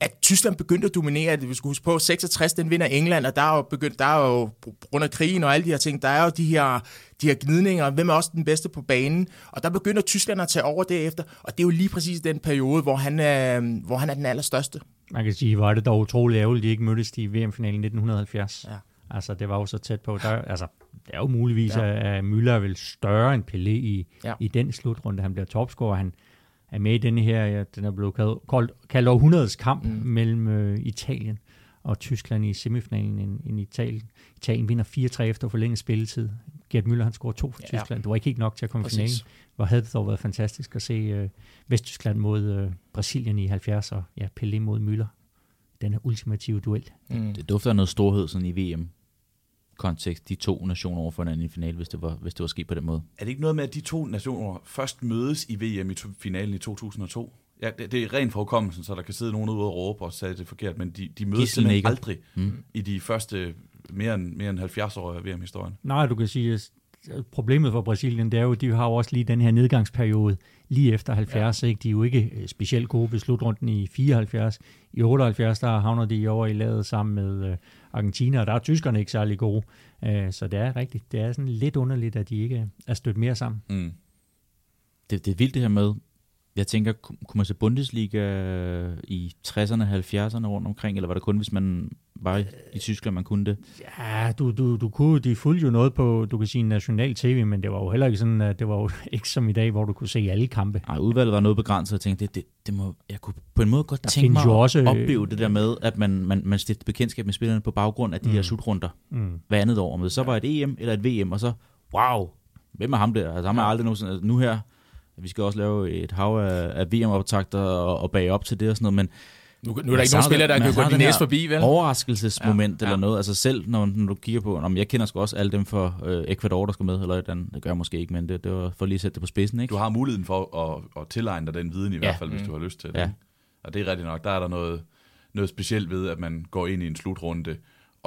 at Tyskland begyndte at dominere, det vi skulle huske på, 66, den vinder England, og der er jo begyndt, der er jo, på grund af krigen og alle de her ting, der er jo de her, de her gnidninger, hvem er også den bedste på banen, og der begynder Tyskland at tage over derefter, og det er jo lige præcis den periode, hvor han, er, hvor han er den allerstørste. Man kan sige, var det dog utroligt ærgerligt, at de ikke mødtes i VM-finalen 1970. Ja. Altså, det var jo så tæt på. Der, altså, det er jo muligvis, ja. at Müller er vel større end Pelé i, ja. i den slutrunde. Han bliver topscorer. Han er med i denne her, ja, den er blevet kaldt, kaldt, kaldt århundredets kamp mm. mellem øh, Italien og Tyskland i semifinalen en, en Italien. Italien vinder 4-3 efter forlænget spilletid. Gert Müller han scorer to for ja. Tyskland. Det var ikke helt nok til at komme i finalen. Hvor havde det dog været fantastisk at se øh, Vesttyskland mod øh, Brasilien i 70 og ja, Pelé mod Müller. Den her ultimative duel. Mm. Det dufter af noget storhed sådan i VM kontekst de to nationer over for hinanden i finalen, hvis det, var, hvis det var sket på den måde. Er det ikke noget med, at de to nationer først mødes i VM i finalen i 2002? Ja, det, det er rent forkommelsen, så der kan sidde nogen ude og råbe og sige det forkert, men de, de mødes simpelthen aldrig mm. i de første mere end, mere end 70 år af VM-historien. Nej, du kan sige, at problemet for Brasilien, det er jo, at de har jo også lige den her nedgangsperiode lige efter 70. Ja. Ikke? De er jo ikke øh, specielt gode ved slutrunden i 74. I 78, der havner de over i ladet sammen med øh, Argentina, og der er tyskerne ikke særlig gode. Øh, så det er rigtigt. Det er sådan lidt underligt, at de ikke er stødt mere sammen. Mm. Det, det er vildt det her med, jeg tænker, kunne man se Bundesliga i 60'erne, 70'erne rundt omkring, eller var det kun, hvis man var i, i Tyskland, man kunne det? Ja, du, du, du kunne, de fulgte jo noget på, du kan sige, national tv, men det var jo heller ikke sådan, at det var jo <laughs> ikke som i dag, hvor du kunne se alle kampe. Nej, udvalget var noget begrænset, og tænkte, det, det, det må, jeg kunne på en måde godt der tænke mig jo også, at opleve det der med, at man, man, man stiftede bekendtskab med spillerne på baggrund af de mm. her slutrunder mm. hver andet år. Med. Så var et EM eller et VM, og så, wow, hvem er ham der? Altså, ham er aldrig nogensinde, altså, nu her, vi skal også lave et hav af, af VM-optagter og, og bage op til det og sådan noget, men nu, nu er der ikke nogen spillere, der kan gå de næste forbi, vel? overraskelsesmoment ja, ja. eller noget. Altså selv, når, når du kigger på, om jeg kender sgu også alle dem for øh, Ecuador, der skal med, eller et andet. Det gør jeg måske ikke, men det, det var for lige at sætte det på spidsen, ikke? Du har muligheden for at, at tilegne dig den viden i ja. hvert fald, hvis mm. du har lyst til det. Ja. Og det er rigtigt nok. Der er der noget, noget specielt ved, at man går ind i en slutrunde,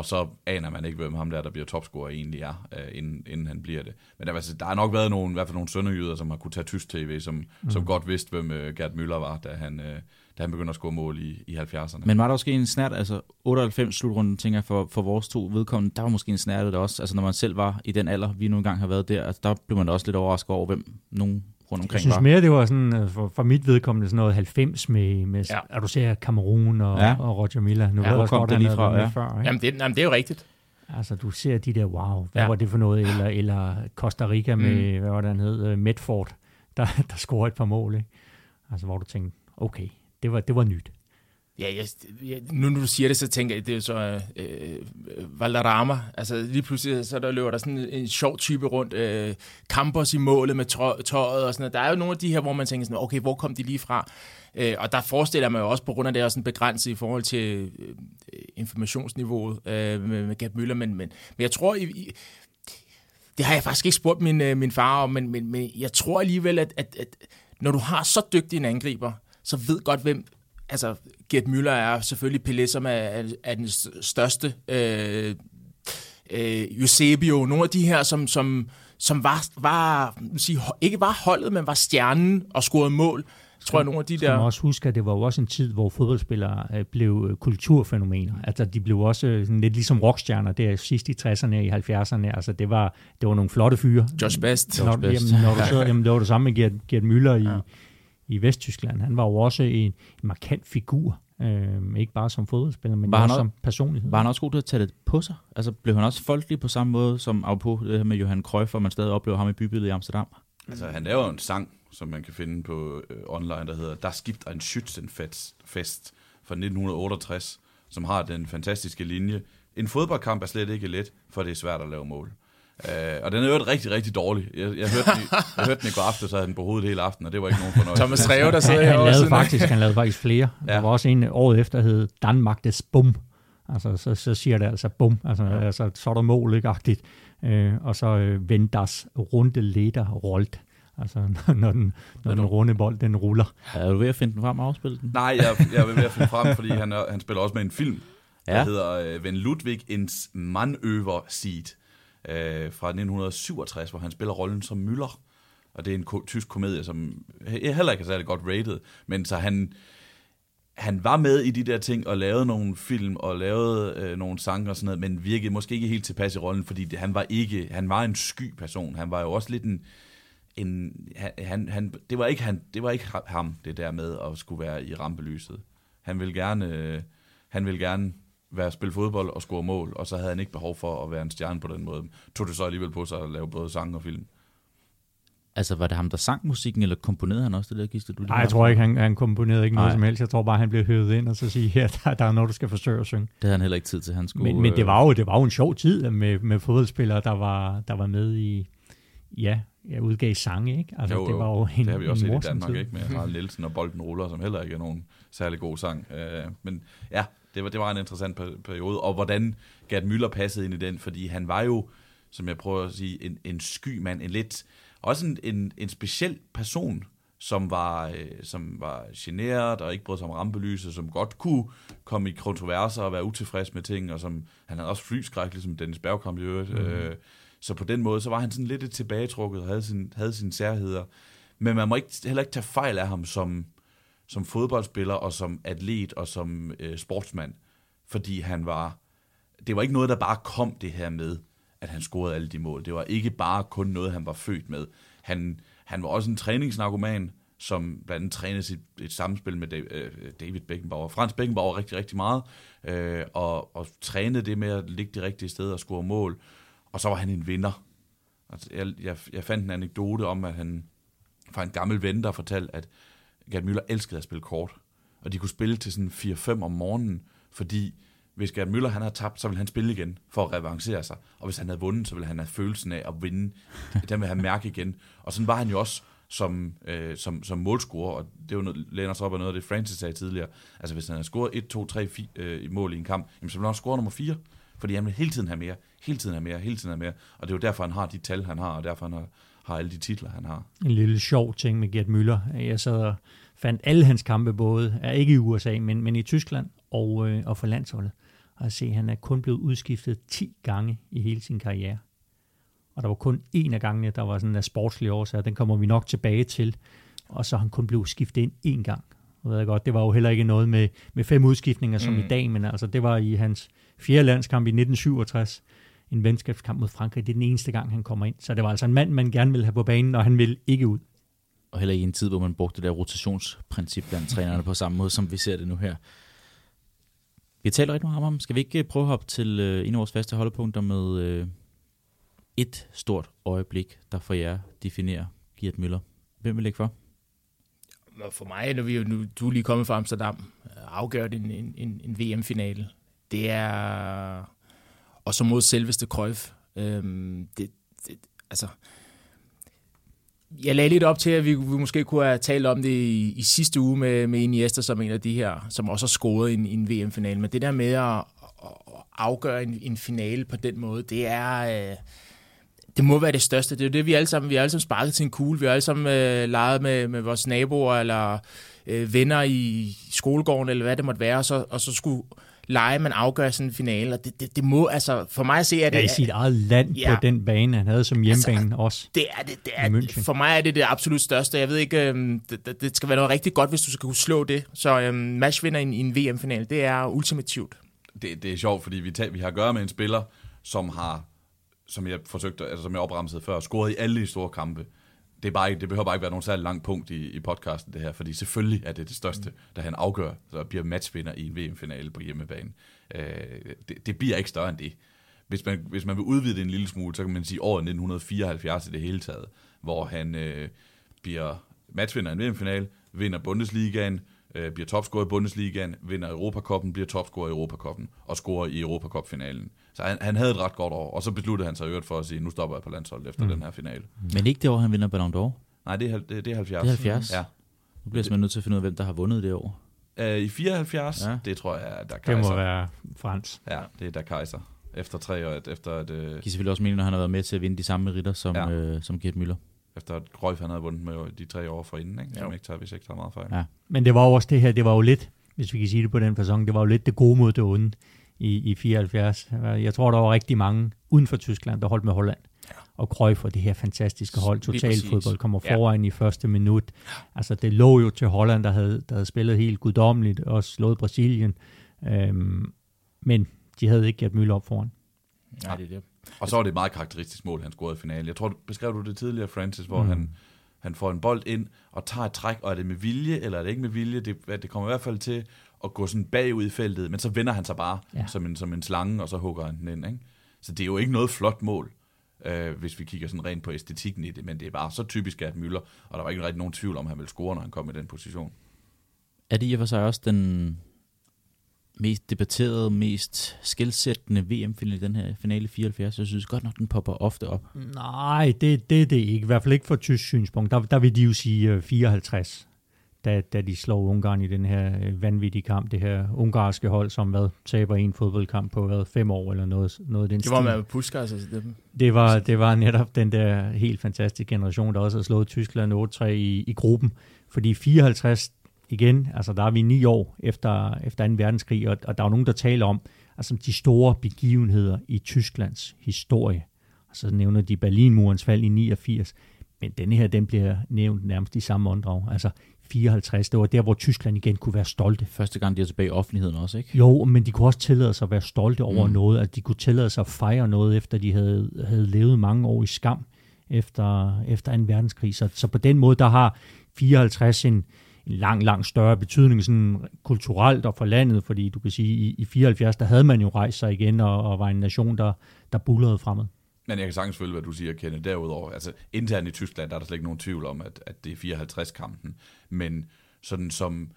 og så aner man ikke, hvem ham der, der bliver topscorer egentlig er, øh, inden, inden han bliver det. Men der, altså, der har nok været nogle, i hvert fald nogle sønderjyder, som har kunne tage tysk tv, som, mm. som godt vidste, hvem øh, Gerd Müller var, da han, øh, da han begyndte at score mål i, i 70'erne. Men var der måske en snært, altså 98 slutrunden, tænker jeg, for, for vores to vedkommende, der var måske en snært det også, altså når man selv var i den alder, vi nu engang har været der, altså, der blev man også lidt overrasket over, hvem nogen rundt omkring Jeg synes var. mere, det var sådan, øh, for, for mit vedkommende, sådan noget 90 med, med ja. at du ser Cameroon og, ja. og Roger Miller. Nu ja, ved hvor kom det lige fra? Ja. Før, ikke? Jamen, det, jamen, det er jo rigtigt. Altså, du ser de der, wow, hvad ja. var det for noget? Eller, eller Costa Rica med, mm. hvad var det, han hed, uh, Medford, der, <laughs> der scorede et par mål, ikke? Altså, hvor du tænkte, okay, det var, det var nyt. Ja, jeg, jeg, nu når du siger det, så tænker jeg, det er så øh, øh, Valderrama. Altså lige pludselig, så der løber der sådan en sjov type rundt. Øh, Campos i målet med tøjet og sådan noget. Der er jo nogle af de her, hvor man tænker sådan, okay, hvor kom de lige fra? Øh, og der forestiller man jo også, på grund af det, er sådan begrænset i forhold til øh, informationsniveauet øh, med, med Gab Møller. Men, men, men jeg tror, i, i, det har jeg faktisk ikke spurgt min, øh, min far om, men, men, men jeg tror alligevel, at, at, at når du har så dygtig en angriber, så ved godt, hvem altså, Gert Müller er selvfølgelig Pelé, som er, er den største. Øh, øh, Eusebio, nogle af de her, som, som, som var, var sige, ikke var holdet, men var stjernen og scorede mål. Jeg tror, at nogle af de der... Man også huske, at det var jo også en tid, hvor fodboldspillere øh, blev øh, kulturfænomener. Altså, de blev også øh, sådan lidt ligesom rockstjerner der sidst i 60'erne, i 70'erne. Altså, det var, det var nogle flotte fyre. Josh Best. Når, Josh Best. Jamen, når du så, jamen, det var det samme med Gert, Gert Müller i, ja i Vesttyskland. Han var jo også en, en markant figur, øh, ikke bare som fodboldspiller, men var også som personlighed. Var han også god til at tage det på sig? Altså blev han også folkelig på samme måde som på det her med Johan Cruyff, hvor man stadig oplever ham i bybilledet i Amsterdam? Altså han laver en sang, som man kan finde på øh, online, der hedder Das gibt ein Schützenfest fra 1968, som har den fantastiske linje. En fodboldkamp er slet ikke let, for det er svært at lave mål. Uh, og den er jo rigtig, rigtig dårlig. Jeg, jeg, hørte den, i, <laughs> jeg hørte den i går aften, så havde den på hovedet hele aften, og det var ikke nogen fornøjelse. Thomas Reve, der sidder her han, lavede faktisk, han lavede faktisk flere. <laughs> Ja. Der var også en året efter, der hed Danmark des Bum. Altså, så, så siger det altså bum. Altså, ja. altså så er der mål, ikke? Agtigt. Uh, og så uh, vendas runde leder rollt. Altså, <laughs> når den, når den runde bold, den ruller. Er du ved at finde den frem og afspille den? Nej, jeg, jeg er ved at finde frem, fordi han, han spiller også med en film, ja. der hedder uh, Ven Ludwig ins Manöver Seed øh, fra 1967, hvor han spiller rollen som Müller. Og det er en ko- tysk komedie, som heller ikke er særlig godt rated, men så han, han var med i de der ting og lavede nogle film og lavede øh, nogle sange og sådan noget, men virkede måske ikke helt tilpas i rollen, fordi det, han var ikke, han var en sky person. Han var jo også lidt en, en han, han, det var ikke han, det var ikke ham det der med at skulle være i rampelyset. Han ville gerne, øh, han ville gerne være at spille fodbold og score mål, og så havde han ikke behov for at være en stjerne på den måde. Tog det så alligevel på sig at lave både sang og film. Altså, var det ham, der sang musikken, eller komponerede han også det der kiste? Nej, jeg tror ikke, han, han komponerede ikke noget Nej. som helst. Jeg tror bare, han blev høvet ind og så sige, <laughs> her, der, der er noget, du skal forsøge at synge. Det havde han heller ikke tid til, han skulle... Men, men det, var jo, det var jo en sjov tid med, med fodboldspillere, der var, der var med i, ja, jeg udgav sange, ikke? Altså, jo, jo. det var jo en Det har vi også set i Danmark, tid. ikke? Med Harald Nielsen og Bolden Ruller, som heller ikke er nogen særlig god sang. Uh, men ja, det var, det var en interessant periode, og hvordan Gerd Müller passede ind i den, fordi han var jo, som jeg prøver at sige, en, en sky mand, en lidt, også en, en, en speciel person, som var, øh, som var generet og ikke brød sig om rampelyset, som godt kunne komme i kontroverser og være utilfreds med ting, og som han havde også flyskræk, ligesom Dennis Bergkamp i øvrigt. Mm. Øh, så på den måde, så var han sådan lidt tilbagetrukket og havde, sin, havde sine særheder. Men man må ikke, heller ikke tage fejl af ham som, som fodboldspiller og som atlet og som øh, sportsmand, fordi han var, det var ikke noget, der bare kom det her med, at han scorede alle de mål. Det var ikke bare kun noget, han var født med. Han, han var også en træningsnarkoman, som blandt andet trænede sit, et samspil med øh, David Beckenbauer. Frans Beckenbauer rigtig, rigtig meget, øh, og, og trænede det med at ligge det rigtige sted og score mål. Og så var han en vinder. Altså, jeg, jeg, jeg fandt en anekdote om, at han fra en gammel ven, der fortalte, at Gerd Müller elskede at spille kort. Og de kunne spille til sådan 4-5 om morgenen, fordi hvis Gerd Müller han har tabt, så vil han spille igen for at revancere sig. Og hvis han havde vundet, så ville han have følelsen af at vinde. <laughs> Den vil han mærke igen. Og sådan var han jo også som, øh, som, som målscorer, og det er jo noget, læner sig op af noget af det, Francis sagde tidligere. Altså hvis han havde scoret 1, 2, 3 4, øh, i mål i en kamp, jamen, så ville han også score nummer 4, fordi han vil hele tiden have mere, hele tiden have mere, hele tiden have mere. Og det er jo derfor, han har de tal, han har, og derfor han har, har alle de titler, han har. En lille sjov ting med Gert Müller. Jeg sad og fandt alle hans kampe både, er ikke i USA, men, men i Tyskland og, øh, og for landsholdet. Og at se, han er kun blevet udskiftet 10 gange i hele sin karriere. Og der var kun en af gangene, der var sådan en sportslig årsag, den kommer vi nok tilbage til. Og så han kun blev skiftet ind én gang. Jeg ved godt, det var jo heller ikke noget med, med fem udskiftninger som mm. i dag, men altså det var i hans fjerde landskamp i 1967, en venskabskamp mod Frankrig. Det er den eneste gang, han kommer ind. Så det var altså en mand, man gerne ville have på banen, og han ville ikke ud. Og heller i en tid, hvor man brugte det der rotationsprincip blandt trænerne på samme måde, som vi ser det nu her. Vi talt rigtig meget om ham. Skal vi ikke prøve at hoppe til øh, en af vores faste holdepunkter med øh, et stort øjeblik, der for jer definerer Gert Møller? Hvem vil lægge for? For mig, når vi jo nu, du er lige kommet fra Amsterdam, afgjort en, en, en, en VM-finale. Det er... Og så mod selveste Cruyff. Øhm, det, det, altså, jeg lagde lidt op til, at vi, vi måske kunne have talt om det i, i sidste uge med, med Iniesta som en af de her, som også har scoret i en, en VM-finale. Men det der med at, at afgøre en, en finale på den måde, det er... Øh, det må være det største. Det er jo det, vi alle sammen, vi har alle sammen sparket til en kugle. Vi har alle sammen øh, leget med, med vores naboer eller øh, venner i skolegården, eller hvad det måtte være, og så, og så skulle lege, man afgør sådan en finale, og det, det, det må, altså, for mig at se, at det... Ja, i sit eget land ja, på den bane, han havde som hjemmebane altså, også. Det er det, det er, for mig er det det absolut største. Jeg ved ikke, øhm, det, det skal være noget rigtig godt, hvis du skal kunne slå det. Så øhm, matchvinder i en, i en VM-finale, det er ultimativt. Det, det er sjovt, fordi vi, tager, vi har at gøre med en spiller, som har, som jeg forsøgte, altså som jeg opremsede før, scoret i alle de store kampe det, er bare ikke, det behøver bare ikke være nogen særlig lang punkt i, i podcasten, det her, fordi selvfølgelig er det det største, mm. da han afgør, så bliver matchvinder i en VM-finale på hjemmebane. Øh, det, det bliver ikke større end det. Hvis man, hvis man vil udvide det en lille smule, så kan man sige året 1974 i det hele taget, hvor han øh, bliver matchvinder i en VM-finale, vinder Bundesligaen, øh, bliver topscorer i Bundesligaen, vinder Europakoppen, bliver topscorer i Europakoppen og scorer i Europacup-finalen. Så han, han havde et ret godt år, og så besluttede han sig øvrigt for at sige, nu stopper jeg på landsholdet efter mm. den her finale. Men ikke det år, han vinder Ballon d'Or? Nej, det er, det, det er 70. Det er 70? Ja. Nu bliver jeg simpelthen nødt til at finde ud af, hvem der har vundet det år. Uh, I 74, ja. det tror jeg, der Kaiser. Det må være Frans. Ja, det er der Kaiser. Efter tre år, efter et... Uh... Det giver selvfølgelig også mening, når han har været med til at vinde de samme meritter som, ja. øh, som Gert Müller. Efter at Cruyff han havde vundet med de tre år forinden, ikke? Som ikke tager, hvis ikke tager meget fejl. Ja. Men det var også det her, det var jo lidt, hvis vi kan sige det på den fasong, det var jo lidt det gode mod det onde i, i 74. Jeg tror, der var rigtig mange uden for Tyskland, der holdt med Holland. Ja. Og Cruyff for det her fantastiske hold, totalfodbold, kommer foran ja. i første minut. Altså, det lå jo til Holland, der havde, der havde spillet helt guddommeligt, og slået Brasilien. Øhm, men de havde ikke Gert Müller op foran. Ja, det er det. Og så var det et meget karakteristisk mål, han scorede i finalen. Jeg tror, beskrev du det tidligere, Francis, hvor mm. han, han får en bold ind og tager et træk, og er det med vilje, eller er det ikke med vilje? Det, det kommer i hvert fald til at gå sådan bagud i feltet, men så vender han sig bare ja. som, en, som en slange, og så hugger han den ind. Ikke? Så det er jo ikke noget flot mål, øh, hvis vi kigger sådan rent på æstetikken i det, men det er bare så typisk at Møller, og der var ikke rigtig nogen tvivl om, at han ville score, når han kom i den position. Er det i og for sig også den mest debatterede, mest skældsættende VM-finale i den her finale 74. Jeg synes godt nok, den popper ofte op. Nej, det, det er det ikke. I hvert fald ikke fra tysk synspunkt. Der, der vil de jo sige 54 da, da de slår Ungarn i den her øh, vanvittige kamp. Det her ungarske hold, som hvad, taber en fodboldkamp på hvad, fem år eller noget, noget den Det var med Puskas. Altså, det, det, var, det var netop den der helt fantastiske generation, der også har slået Tyskland 8-3 i, i gruppen. Fordi 54, igen, altså der er vi ni år efter, efter 2. verdenskrig, og, og der er nogen, der taler om altså, de store begivenheder i Tysklands historie. Og så nævner de Berlinmurens fald i 89. Men denne her, den bliver nævnt nærmest i samme åndedrag. Altså 54, det var der, hvor Tyskland igen kunne være stolte. Første gang, de er tilbage i offentligheden også, ikke? Jo, men de kunne også tillade sig at være stolte over mm. noget, at de kunne tillade sig at fejre noget, efter de havde, havde levet mange år i skam efter, efter 2. verdenskrig. Så, så på den måde, der har 54 en, en lang, lang større betydning sådan kulturelt og for landet, fordi du kan sige, i, i 74, der havde man jo rejst sig igen og, og var en nation, der, der bullerede fremad. Men jeg kan sagtens følge, hvad du siger, Kenneth. Derudover, altså internt i Tyskland, der er der slet ikke nogen tvivl om, at, at det er 54-kampen. Men sådan som,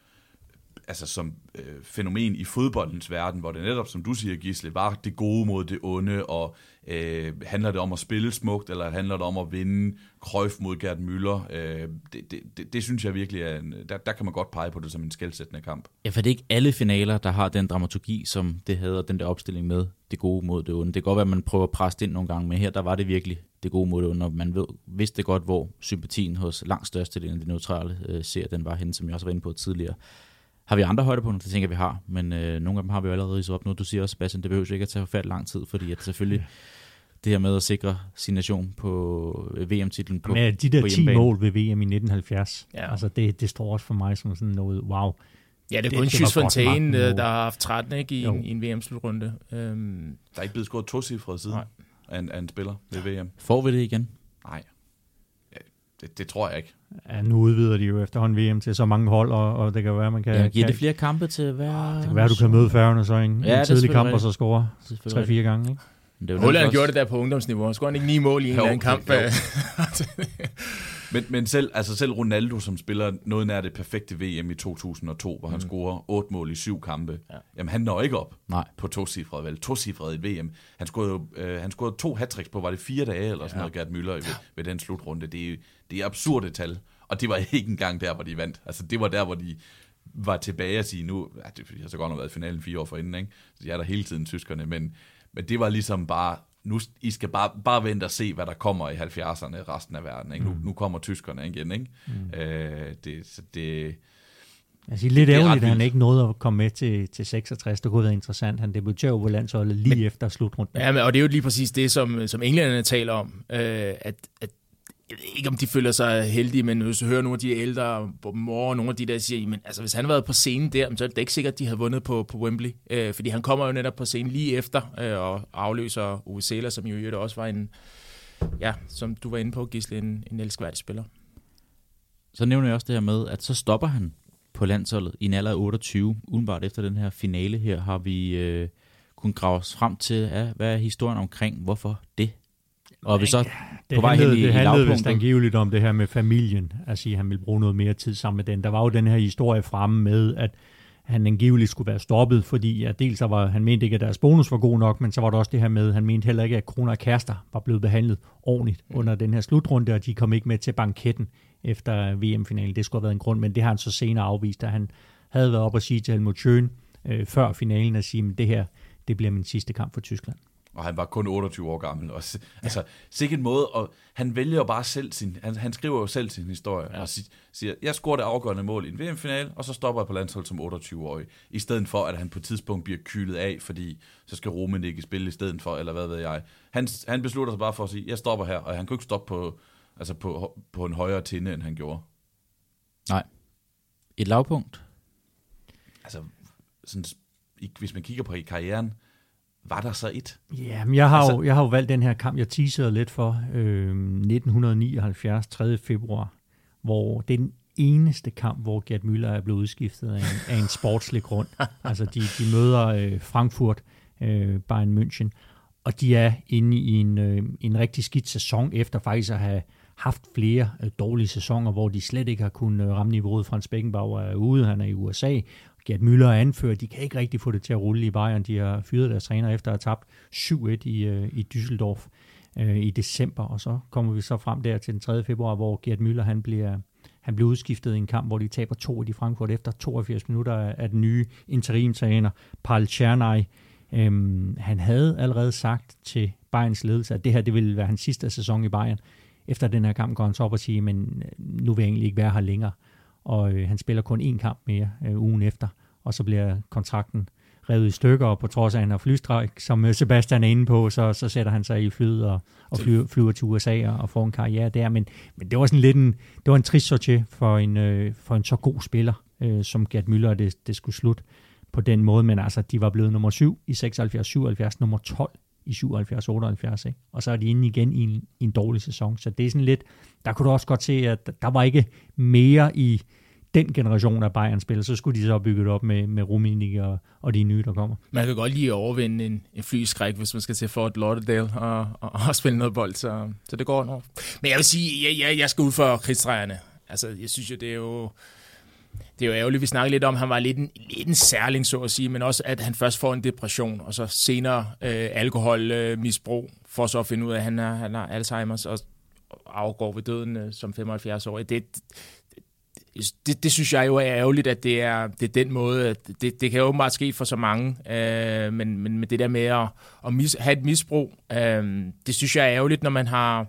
altså som øh, fænomen i fodboldens verden, hvor det netop, som du siger, Gisle, var det gode mod det onde, og øh, handler det om at spille smukt, eller handler det om at vinde Krøjf mod Gerd Müller? Øh, det, det, det, det synes jeg virkelig er, en, der, der kan man godt pege på det som en skældsættende kamp. Ja, for det er ikke alle finaler, der har den dramaturgi, som det havde, den der opstilling med det gode mod det onde. Det kan godt være, at man prøver at presse ind nogle gange, men her der var det virkelig det gode mod det onde, og man ved, vidste godt, hvor sympatien hos langt størstedelen af de neutrale øh, ser, den var henne, som jeg også var inde på tidligere. Har vi andre højdepunkter? Det tænker vi har, men øh, nogle af dem har vi jo allerede ridset op nu. Du siger også, Sebastian, det behøver ikke at tage fat lang tid, fordi at selvfølgelig det her med at sikre sin nation på øh, VM-titlen på Men de der på 10 mål ved VM i 1970, ja. altså det, det står også for mig som sådan noget, wow. Ja, det er kun Chis Fontaine, øh, der har haft 13 ikke, i, en, i en VM-slutrunde. Um, der er ikke blevet scoret to cifre siden af en, af en spiller ved VM. Får vi det igen? Nej. Det, det tror jeg ikke. Ja, nu udvider de jo efterhånden VM til så mange hold, og, og det kan være, man kan... Ja, giver kan, det flere kampe til hver... Det kan være, du kan møde færgerne så en, Ja, en tidlig kamp, og så score Selvfølgelig 3-4 gange, ikke? Holland gjorde det der på ungdomsniveau. Han scorede ikke ni mål i en Jo, eller anden kamp. jo. <laughs> Men, men selv, altså selv Ronaldo, som spiller noget nær det perfekte VM i 2002, hvor han scorer 8 mål i syv kampe, ja. jamen han når ikke op Nej. på to-cifrede, vel? To-cifrede i et VM. Han scorede, jo, øh, han scorede to hat på, var det fire dage eller sådan ja. noget, Gerd Müller ved, ved den slutrunde. Det er, det er absurde tal, og det var <laughs> ikke engang der, hvor de vandt. Altså det var der, hvor de var tilbage at sige, nu, ja, det har så godt nok været i finalen fire år forinden, ikke? Så de er der hele tiden, tyskerne, men, men det var ligesom bare, nu, I skal bare, bare vente og se, hvad der kommer i 70'erne resten af verden. Ikke? Nu, nu kommer tyskerne igen. Ikke? Mm. Øh, det, så det, Altså, lidt Det er ret ærgerligt, at han ikke nåede at komme med til, til 66. Det kunne have været interessant. Han debuterer jo på landsholdet lige men, efter slutrunden. Ja, men, og det er jo lige præcis det, som, som englænderne taler om. Øh, at, at jeg ved ikke, om de føler sig heldige, men hvis du hører nogle af de ældre, mor og nogle af de der siger, men altså, hvis han havde været på scenen der, så er det ikke sikkert, at de havde vundet på, på Wembley. Øh, fordi han kommer jo netop på scenen lige efter øh, og afløser Uwe som jo i øvrigt også var en, ja, som du var inde på, Gisle, en, en elskværdig spiller. Så nævner jeg også det her med, at så stopper han på landsholdet i en alder af 28. Udenbart efter den her finale her har vi øh, kunnet grave os frem til, ja, hvad er historien omkring, hvorfor det? Og vi så Det på vej hen i, det handlede vist angiveligt om det her med familien. Altså, at han ville bruge noget mere tid sammen med den. Der var jo den her historie fremme med, at han angiveligt skulle være stoppet, fordi ja, dels så var, han mente ikke, at deres bonus var god nok, men så var der også det her med, han mente heller ikke, at kroner og kærester var blevet behandlet ordentligt mm. under den her slutrunde, og de kom ikke med til banketten efter VM-finalen. Det skulle have været en grund, men det har han så senere afvist, at han havde været op og sige til Helmut Schön øh, før finalen, at sige, at det her, det bliver min sidste kamp for Tyskland. Og han var kun 28 år gammel. Og, ja. Altså, sikkert en måde, og han vælger bare selv sin, han, han skriver jo selv sin historie, ja. og si- siger, jeg scorer det afgørende mål i en VM-finale, og så stopper jeg på landshold som 28-årig, i stedet for, at han på et tidspunkt bliver kylet af, fordi så skal Rummenigge spille i stedet for, eller hvad ved jeg. Han, han beslutter sig bare for at sige, jeg stopper her, og han kunne ikke stoppe på, altså på, på en højere tinde, end han gjorde. Nej. Et lavpunkt. Altså, sådan, hvis man kigger på i karrieren, var der så et? Ja, men jeg har, Altså- jo, jeg har jo valgt den her kamp, jeg teasede lidt for, øh, 1979, 3. februar, hvor det er den eneste kamp, hvor Gerd Müller er blevet udskiftet af en, af en sportslig grund. <laughs> altså, de, de møder øh, Frankfurt, øh, Bayern München, og de er inde i en, øh, en rigtig skidt sæson, efter faktisk at have haft flere øh, dårlige sæsoner, hvor de slet ikke har kunnet øh, ramme niveauet. Frans Beckenbauer er ude, han er i USA. Gerd Müller er anført, de kan ikke rigtig få det til at rulle i Bayern. De har fyret deres træner efter at have tabt 7-1 i, øh, i Düsseldorf øh, i december, og så kommer vi så frem der til den 3. februar, hvor Gerd Müller han bliver, han bliver udskiftet i en kamp, hvor de taber 2 i Frankfurt efter 82 minutter af den nye interimtræner, Paul Czernay. Øhm, han havde allerede sagt til Bayerns ledelse, at det her det ville være hans sidste sæson i Bayern. Efter den her kamp går han så op og siger, men øh, nu vil jeg egentlig ikke være her længere. Og øh, han spiller kun én kamp mere øh, ugen efter, og så bliver kontrakten revet i stykker, og på trods af, at han har flystræk, som øh, Sebastian er inde på, så, så sætter han sig i flyet og, og flyver, flyver til USA og, og får en karriere der. Men, men det var sådan lidt en, det var en trist sortie for en, øh, for en så god spiller, øh, som Gerd Müller, det, det skulle slutte på den måde. Men altså, de var blevet nummer 7 i 76-77, nummer 12 i 77-78, ikke? og så er de inde igen i en, i en dårlig sæson. Så det er sådan lidt, der kunne du også godt se, at der var ikke mere i den generation af Bayern-spillere, så skulle de så bygge det op med, med Rummenigge og, og de nye, der kommer. Man kan godt lige overvinde en, en flyskræk, hvis man skal til Fort Lauderdale og, og, og spille noget bold, så, så det går nok. Men jeg vil sige, jeg, jeg, jeg skal ud for krigsdrejerne. Altså, jeg synes jo, det er jo... Det er jo ærgerligt, vi snakker lidt om, at han var lidt en, lidt en særling, så at sige, men også, at han først får en depression, og så senere øh, alkoholmisbrug, øh, for så at finde ud af, at han har, han har Alzheimer's, og afgår ved døden øh, som 75-årig. Det, det, det synes jeg jo er ærgerligt, at det er, det er den måde. at Det, det kan jo åbenbart ske for så mange, øh, men, men med det der med at, at mis, have et misbrug, øh, det synes jeg er ærgerligt, når man har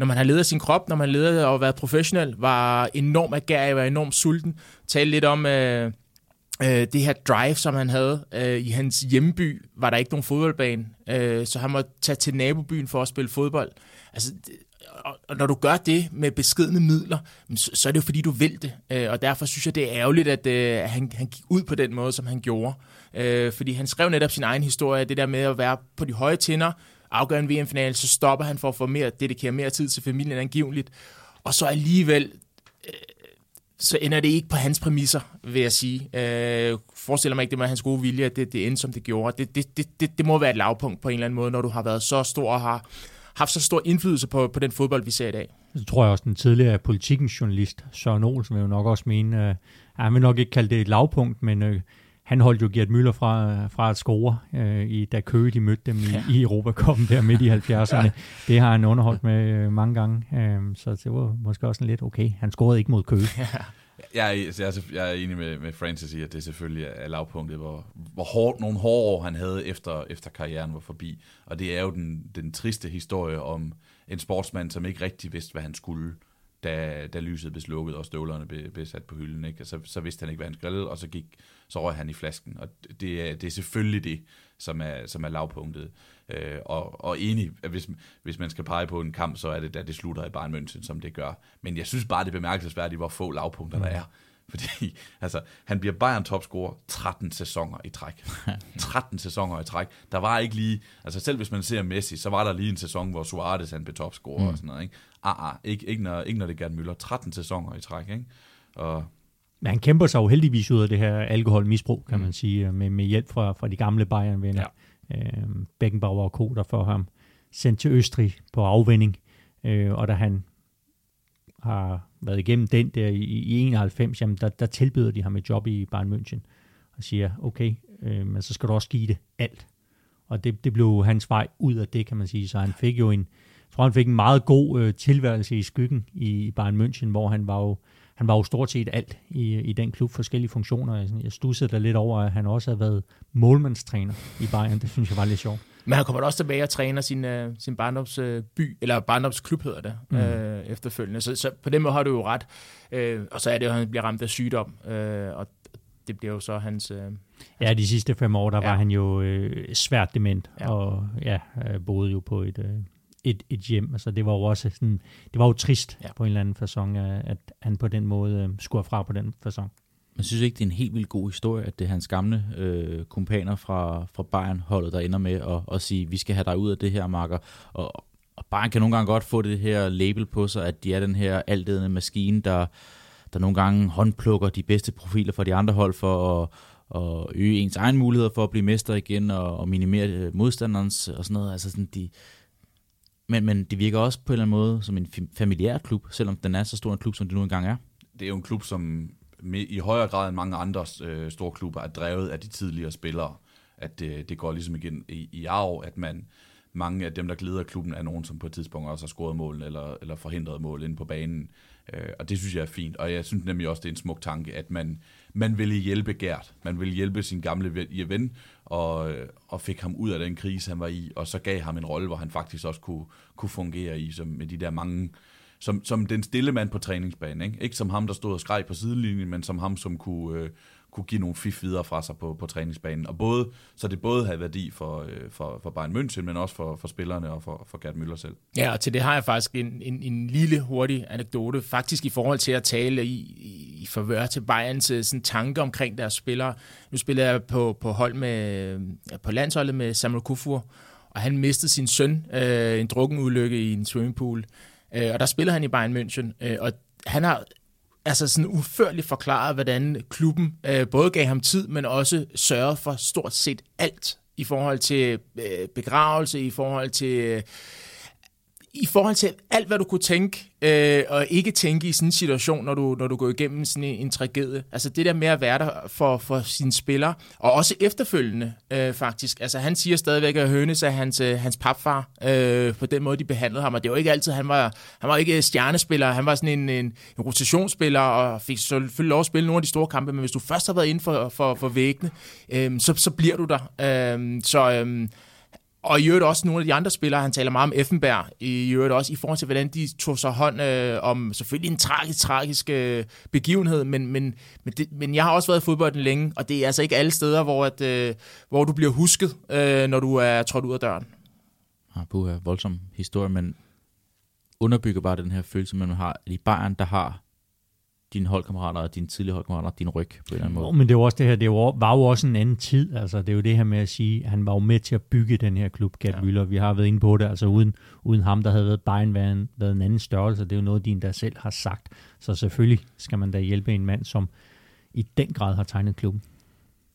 når man har ledet sin krop, når man leder og været professionel, var enormt agerig, var enormt sulten. Tale lidt om øh, øh, det her drive, som han havde. Øh, I hans hjemby var der ikke nogen fodboldbane, øh, så han måtte tage til nabobyen for at spille fodbold. Altså, og, når du gør det med beskedne midler, så, er det jo fordi, du vil det. Øh, og derfor synes jeg, det er ærgerligt, øh, at, han, han gik ud på den måde, som han gjorde. Øh, fordi han skrev netop sin egen historie, det der med at være på de høje tinder, afgør en VM-finale, så stopper han for at få mere, dedikere mere tid til familien angiveligt. og så alligevel øh, så ender det ikke på hans præmisser, vil jeg sige. Øh, forestiller mig ikke, det med hans gode vilje, at det, det endte, som det gjorde. Det, det, det, det, det må være et lavpunkt på en eller anden måde, når du har været så stor og har haft så stor indflydelse på, på den fodbold, vi ser i dag. Så tror jeg også, den tidligere politikens journalist, Søren Olsen, vil jo nok også mene, øh, han vil nok ikke kalde det et lavpunkt, men øh, han holdt jo Gert Müller fra, fra at score, øh, i, da Køge de mødte dem i, ja. i Europacupen der midt i <laughs> 70'erne. ja. Det har han underholdt med øh, mange gange, øh, så det var måske også lidt okay. Han scorede ikke mod Køge. Ja. Jeg er, jeg, er, jeg er enig med, med Francis i, at det selvfølgelig er lavpunktet, hvor, hvor hårdt, nogle hårde år han havde efter, efter karrieren var forbi. Og det er jo den, den triste historie om en sportsmand, som ikke rigtig vidste, hvad han skulle, da, da lyset blev slukket og støvlerne blev, blev sat på hylden. Ikke? Så, så vidste han ikke, hvad han skulle, og så, gik, så røg han i flasken. Og det er, det er selvfølgelig det, som er, som er lavpunktet. Øh, og, og enig, hvis, hvis man skal pege på en kamp, så er det, da det slutter i Bayern München, som det gør. Men jeg synes bare, det er bemærkelsesværdigt, hvor få lavpunkter mm. der er. Fordi altså, han bliver Bayern topscorer 13 sæsoner i træk. <laughs> 13 sæsoner i træk. Der var ikke lige, altså selv hvis man ser Messi, så var der lige en sæson, hvor Suarez han blev topscorer mm. og sådan noget. Ikke? Ah, ah, ikke, ikke, når, ikke når det er Gerd Müller. 13 sæsoner i træk. Ikke? Og men han kæmper sig jo heldigvis ud af det her alkoholmisbrug, kan mm. man sige, med, med hjælp fra, fra de gamle Bayern-venner. Ja. Øh, Beckenbauer og Co., der får ham sendt til Østrig på afvinding. Øh, og da han har været igennem den der i, i 91, jamen der, der tilbyder de ham et job i Bayern München. Og siger, okay, øh, men så skal du også give det alt. Og det, det blev hans vej ud af det, kan man sige. Så han fik jo en, jeg tror, han fik en meget god øh, tilværelse i skyggen i, Bayern München, hvor han var jo han var jo stort set alt i, i den klub, forskellige funktioner. Jeg, stussede da lidt over, at han også havde været målmandstræner i Bayern. Det synes jeg var lidt sjovt. Men han kommer også tilbage og træner sin, uh, sin barndomsby, uh, eller barndomsklub hedder det, mm. uh, efterfølgende. Så, så på den måde har du jo ret. Uh, og så er det jo, at han bliver ramt af sygdom, uh, og det bliver jo så hans... Uh, ja, de sidste fem år, der ja. var han jo uh, svært dement, ja. og ja, boede jo på et, uh, et, et hjem. Altså, det var jo også sådan, det var jo trist ja. på en eller anden façon, at han på den måde øh, skulle fra på den façon. Man synes ikke, det er en helt vildt god historie, at det er hans gamle øh, kompaner fra, fra Bayern-holdet, der ender med at, at sige, vi skal have dig ud af det her, Marker. Og, og Bayern kan nogle gange godt få det her label på sig, at de er den her altedende maskine, der, der nogle gange håndplukker de bedste profiler fra de andre hold for at, at øge ens egen muligheder for at blive mester igen og, og minimere øh, modstanderens og sådan noget. Altså sådan, de, men, men det virker også på en eller anden måde som en familiær klub, selvom den er så stor en klub, som det nu engang er. Det er jo en klub, som i højere grad end mange andre øh, store klubber er drevet af de tidligere spillere. At det, det går ligesom igen i, i arv, at man mange af dem, der glæder klubben, er nogen, som på et tidspunkt også har scoret mål eller, eller forhindret mål inde på banen. Øh, og det synes jeg er fint. Og jeg synes nemlig også, det er en smuk tanke, at man, man ville hjælpe Gert. Man ville hjælpe sin gamle ven, og, øh, og fik ham ud af den krise, han var i, og så gav ham en rolle, hvor han faktisk også kunne, kunne fungere i, som med de der mange som, som den stille mand på træningsbanen. Ikke? ikke som ham, der stod og skreg på sidelinjen, men som ham, som kunne, øh, kunne give nogle fif videre fra sig på, på træningsbanen. Og både, så det både havde værdi for, øh, for, for Bayern München, men også for, for spillerne og for, for Gerd Müller selv. Ja, og til det har jeg faktisk en, en, en lille hurtig anekdote, faktisk i forhold til at tale i, i forvør til Bayerns øh, sådan, tanke omkring deres spillere. Nu spiller jeg på, på hold med, på landsholdet med Samuel Kufur, og han mistede sin søn, øh, en drukken ulykke i en swimmingpool. Øh, og der spiller han i Bayern München, øh, og han har altså sådan uførligt forklaret, hvordan klubben øh, både gav ham tid, men også sørgede for stort set alt i forhold til øh, begravelse, i forhold til øh, i forhold til alt, hvad du kunne tænke, øh, og ikke tænke i sådan en situation, når du, når du går igennem sådan en, en tragedie. Altså det der med at være der for, for sine spillere, og også efterfølgende øh, faktisk. Altså han siger stadigvæk, at Hønes er hans, øh, hans papfar, øh, på den måde, de behandlede ham. Og det var ikke altid, han var, han var ikke stjernespiller, han var sådan en, en, en rotationsspiller, og fik selvfølgelig lov at spille nogle af de store kampe, men hvis du først har været inden for, for, for væggene, øh, så, så bliver du der. Øh, så... Øh, og i øvrigt også nogle af de andre spillere, han taler meget om Effenberg, i øvrigt også i forhold til, hvordan de tog sig hånd øh, om selvfølgelig en tragisk, tragisk øh, begivenhed, men, men, men, det, men jeg har også været i fodbolden længe, og det er altså ikke alle steder, hvor, at, øh, hvor du bliver husket, øh, når du er trådt ud af døren. Ja, ah, puha, voldsom historie, men underbygger bare den her følelse, man har i Bayern, der har dine holdkammerater og dine tidligere holdkammerater din ryg på en eller anden måde. Men det var også det her, det var, var jo også en anden tid. Altså, det er jo det her med at sige, at han var jo med til at bygge den her klub, Gerd ja. Müller. Vi har været inde på det. Altså uden, uden ham, der havde været Bayern været en, været en anden størrelse. Det er jo noget, din der selv har sagt. Så selvfølgelig skal man da hjælpe en mand, som i den grad har tegnet klubben.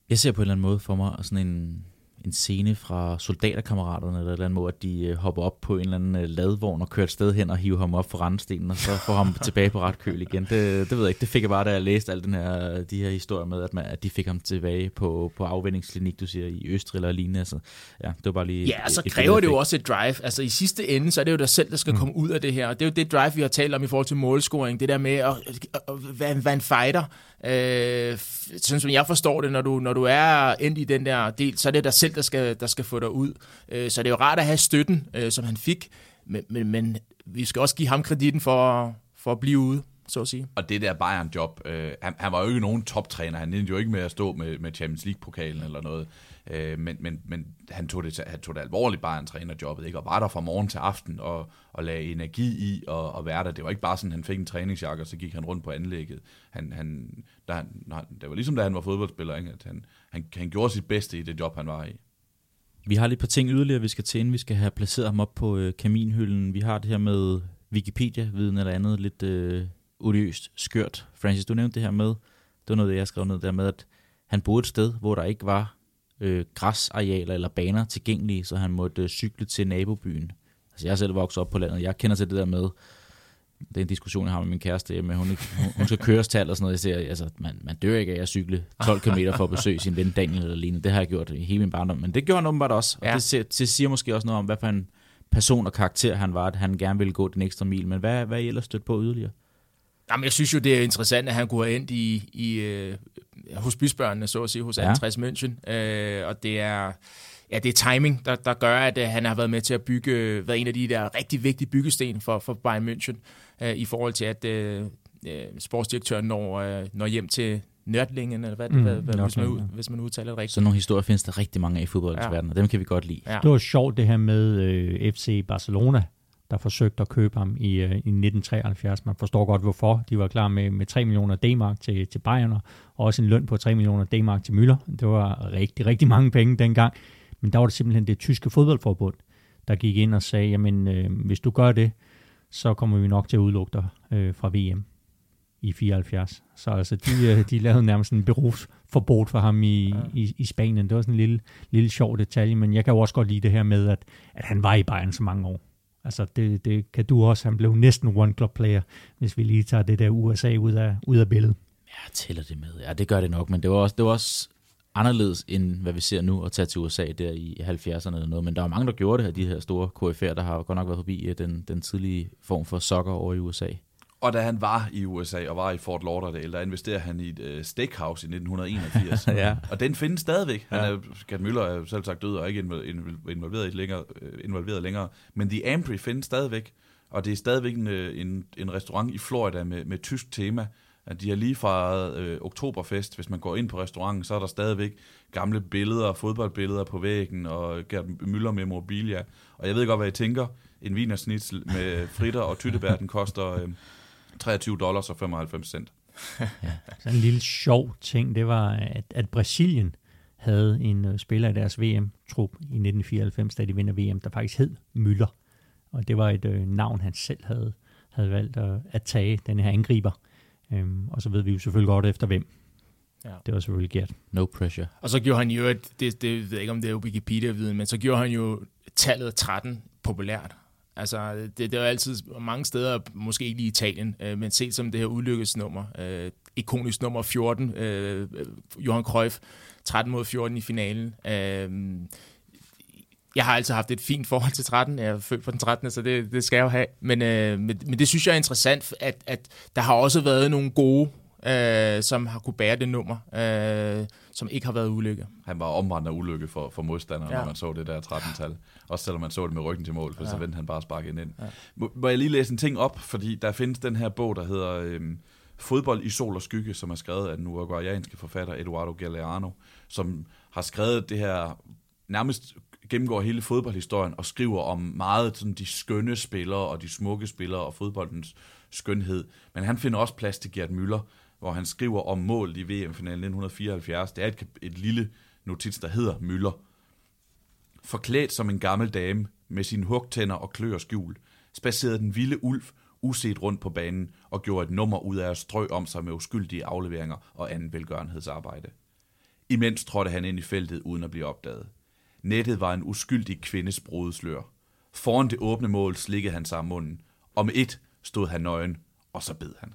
Jeg ser på en eller anden måde for mig sådan en, en scene fra soldaterkammeraterne, eller, eller andet måde, at de øh, hopper op på en eller anden øh, ladvogn og kører et sted hen og hiver ham op for randstenen, og så får ham <laughs> tilbage på ret køl igen. Det, det ved jeg ikke. Det fik jeg bare, da jeg læste alle den her, de her historier med, at, man, at de fik ham tilbage på, på afvendingsklinik, du siger, i Østrig eller lignende. Altså, ja, det var bare lige... Ja, så kræver det jo også et drive. Altså i sidste ende, så er det jo dig selv, der skal mm. komme ud af det her. Og det er jo det drive, vi har talt om i forhold til målscoring. Det der med at, at, at være, være en fighter. Øh, sådan som jeg forstår det, når du, når du er endt i den der del, så er det dig selv, der skal, der skal få dig ud. Øh, så det er jo rart at have støtten, øh, som han fik, men, men, men vi skal også give ham kreditten for, for at blive ude så at sige. Og det der Bayern-job, øh, han, han var jo ikke nogen toptræner, han endte jo ikke med at stå med, med Champions League-pokalen eller noget, øh, men, men, men han, tog det, han tog det alvorligt bare han trænerjobbet, ikke? og var der fra morgen til aften og, og lagde energi i og, og være der. Det var ikke bare sådan, han fik en træningsjakke, og så gik han rundt på anlægget. Han, han, der, han, det var ligesom da han var fodboldspiller, ikke? at han, han, han gjorde sit bedste i det job, han var i. Vi har lige et par ting yderligere, vi skal til, inden vi skal have placeret ham op på øh, kaminhylden. Vi har det her med Wikipedia-viden eller andet lidt øh, odiøst skørt. Francis, du nævnte det her med, det var noget, jeg skrev ned der med, at han boede et sted, hvor der ikke var øh, græsarealer eller baner tilgængelige, så han måtte øh, cykle til nabobyen. Altså jeg er selv vokset op på landet, jeg kender til det der med, det er en diskussion, jeg har med min kæreste hjemme, hun, hun, skal køres til og sådan noget. Jeg siger, altså, man, man dør ikke af at cykle 12 km for at besøge sin ven Daniel eller lignende. Det har jeg gjort i hele min barndom, men det gjorde han åbenbart også. Og ja. det, det siger måske også noget om, hvad for en person og karakter han var, at han gerne ville gå den ekstra mil. Men hvad, hvad er I ellers stødt på yderligere? Jamen, jeg synes jo, det er interessant, at han kunne have endt i, i øh, hos bysbørnene, så at sige, hos ja. Andres München. Øh, og det er, ja, det er timing, der, der gør, at øh, han har været med til at bygge, været en af de der rigtig vigtige byggesten for, for Bayern München, øh, i forhold til, at øh, øh sportsdirektøren når, øh, når hjem til Nördlingen, eller hvad, mm, hvad, hvad hvis, man, hvis man udtaler det rigtigt. Så nogle historier findes der rigtig mange af i fodboldens ja. verden, og dem kan vi godt lide. Ja. Det var sjovt det her med øh, FC Barcelona, der forsøgte at købe ham i, øh, i 1973. Man forstår godt, hvorfor. De var klar med, med 3 millioner D-mark til, til Bayern, og også en løn på 3 millioner D-mark til Müller. Det var rigtig, rigtig mange penge dengang. Men der var det simpelthen det tyske fodboldforbund, der gik ind og sagde, jamen øh, hvis du gør det, så kommer vi nok til at udelukke dig øh, fra VM i 74. Så altså, de, øh, de lavede nærmest en berufsforbud for ham i, ja. i, i Spanien. Det var sådan en lille, lille sjov detalje, men jeg kan jo også godt lide det her med, at, at han var i Bayern så mange år. Altså, det, det kan du også. Han blev næsten one club player, hvis vi lige tager det der USA ud af, ud af billedet. Ja, tæller det med. Ja, det gør det nok, men det var også, det var også anderledes, end hvad vi ser nu, at tage til USA der i 70'erne eller noget. Men der er mange, der gjorde det her, de her store KF'er, der har godt nok været forbi øh, den, den tidlige form for soccer over i USA. Og da han var i USA og var i Fort Lauderdale, der investerede han i et uh, steakhouse i 1981. <laughs> ja. Og den findes stadigvæk. Han er, Gert Müller er selv sagt død og ikke involveret, længere, øh, involveret længere. Men The Ampry findes stadigvæk. Og det er stadigvæk en, øh, en, en restaurant i Florida med, med tysk tema. At de har lige fra øh, Oktoberfest, hvis man går ind på restauranten, så er der stadigvæk gamle billeder, fodboldbilleder på væggen, og Gert Müller med mobilia. Og jeg ved godt, hvad I tænker. En vinersnitzel med fritter og tyttebær, den koster... Øh, 23 dollars og 95 cent. ja. Så en lille sjov ting, det var, at, at Brasilien havde en uh, spiller i deres VM-trup i 1994, da de vinder VM, der faktisk hed Müller. Og det var et uh, navn, han selv havde, havde valgt at, at tage, den her angriber. Um, og så ved vi jo selvfølgelig godt efter hvem. Ja. Det var selvfølgelig Gert. No pressure. Og så gjorde han jo, det, det ved jeg ikke, om det er Wikipedia-viden, men så gjorde han jo tallet 13 populært. Altså, det, det er jo altid mange steder, måske ikke i Italien, øh, men set som det her ulykkesnummer, øh, ikonisk nummer 14, øh, Johan Cruyff, 13 mod 14 i finalen. Øh, jeg har altid haft et fint forhold til 13. Jeg er født på den 13. så det, det skal jeg jo have. Men, øh, men, men det synes jeg er interessant, at, at der har også været nogle gode øh, som har kunne bære det nummer, øh, som ikke har været ulykke. Han var omvandret ulykke for, for modstanderne, ja. når man så det der 13-tal. Også selvom man så det med ryggen til mål, for ja. så vendte han bare sparket ind. Ja. Må, må jeg lige læse en ting op, fordi der findes den her bog, der hedder øh, Fodbold i sol og skygge, som er skrevet af den uruguayanske forfatter Eduardo Galeano, som har skrevet det her nærmest gennemgår hele fodboldhistorien og skriver om meget sådan de skønne spillere og de smukke spillere og fodboldens skønhed. Men han finder også plads til Gert Müller, hvor han skriver om mål i VM-finalen 1974. Det er et, et lille notits, der hedder Møller. Forklædt som en gammel dame med sine hugtænder og klør skjul, spacerede den vilde ulv uset rundt på banen og gjorde et nummer ud af at strø om sig med uskyldige afleveringer og anden velgørenhedsarbejde. Imens trådte han ind i feltet uden at blive opdaget. Nettet var en uskyldig kvindes brudeslør. Foran det åbne mål slikkede han sig om munden. Om et stod han nøgen, og så bed han.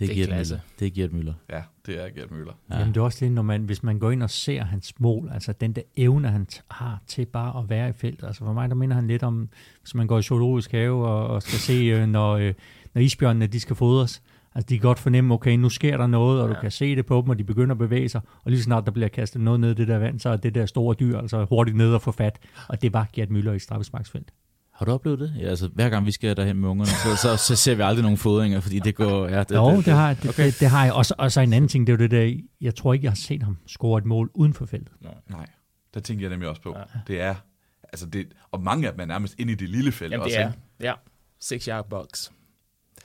Det, Det er giver klasse. Møller. Det giver Møller. Ja, det er Gert Müller. Ja. Jamen, det er også lidt, når man, hvis man går ind og ser hans mål, altså den der evne, han har til bare at være i feltet. Altså for mig, der minder han lidt om, hvis man går i zoologisk have og, og skal se, øh, når, øh, når isbjørnene de skal fodres. Altså de kan godt fornemme, okay, nu sker der noget, og ja. du kan se det på dem, og de begynder at bevæge sig. Og lige så snart der bliver kastet noget ned i det der vand, så er det der store dyr altså hurtigt ned og få fat. Og det var Gert Müller i straffesparksfelt. Har du oplevet det? Ja, altså, hver gang vi skal derhen med ungerne, så, så, så ser vi aldrig nogen fodringer, fordi det går... Ja, det, Jo, det, det, det, har, det, okay. det, det har jeg. Og så, og så en anden ting, det er jo det der, jeg tror ikke, jeg har set ham score et mål uden for feltet. Nej, der tænker jeg nemlig også på. Ja. Det er, altså det, og mange af dem er nærmest inde i det lille felt Jamen, også. det er, ikke? ja, six yard box.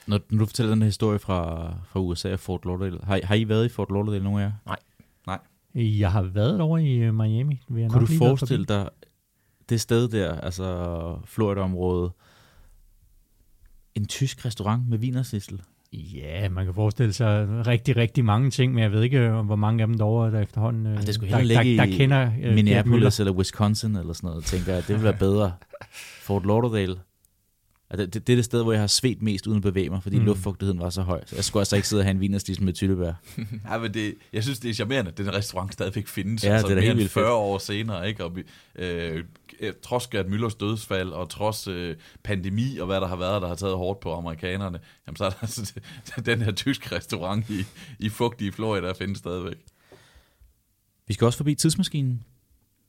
Når, når du fortæller den her historie fra, fra USA og Fort Lauderdale, har, har I været i Fort Lauderdale, nogen af jer? Jeg har været over i øh, Miami. Vil jeg Kunne nok du forestille dig det sted der, altså Florida-området, en tysk restaurant med vinersissel? Ja, man kan forestille sig rigtig, rigtig mange ting, men jeg ved ikke, øh, hvor mange af dem derovre, der efterhånden øh, Altså, det skulle der, ligge der, i der kender øh, Gert Minneapolis eller Wisconsin eller sådan noget, tænker jeg. Det ville være bedre. Fort Lauderdale. Altså, det, det er det sted, hvor jeg har svedt mest uden at bevæge mig, fordi Mm. luftfugtigheden var så høj. Så jeg skulle altså ikke sidde og have en vinerstissel med tyttebær. <laughs> Ja, men det, jeg synes, det er charmerende, at den restaurant stadigvæk findes. Ja, altså, det er mere helt end vildt 40 fedt. år senere, ikke? Og vi, øh, øh, trods Gert Müllers dødsfald, og trods øh, pandemi, og hvad der har været, der har taget hårdt på amerikanerne, jamen, så er der altså <laughs> den her tyske restaurant i, i fugtige Florida, der findes stadigvæk. Vi skal også forbi tidsmaskinen.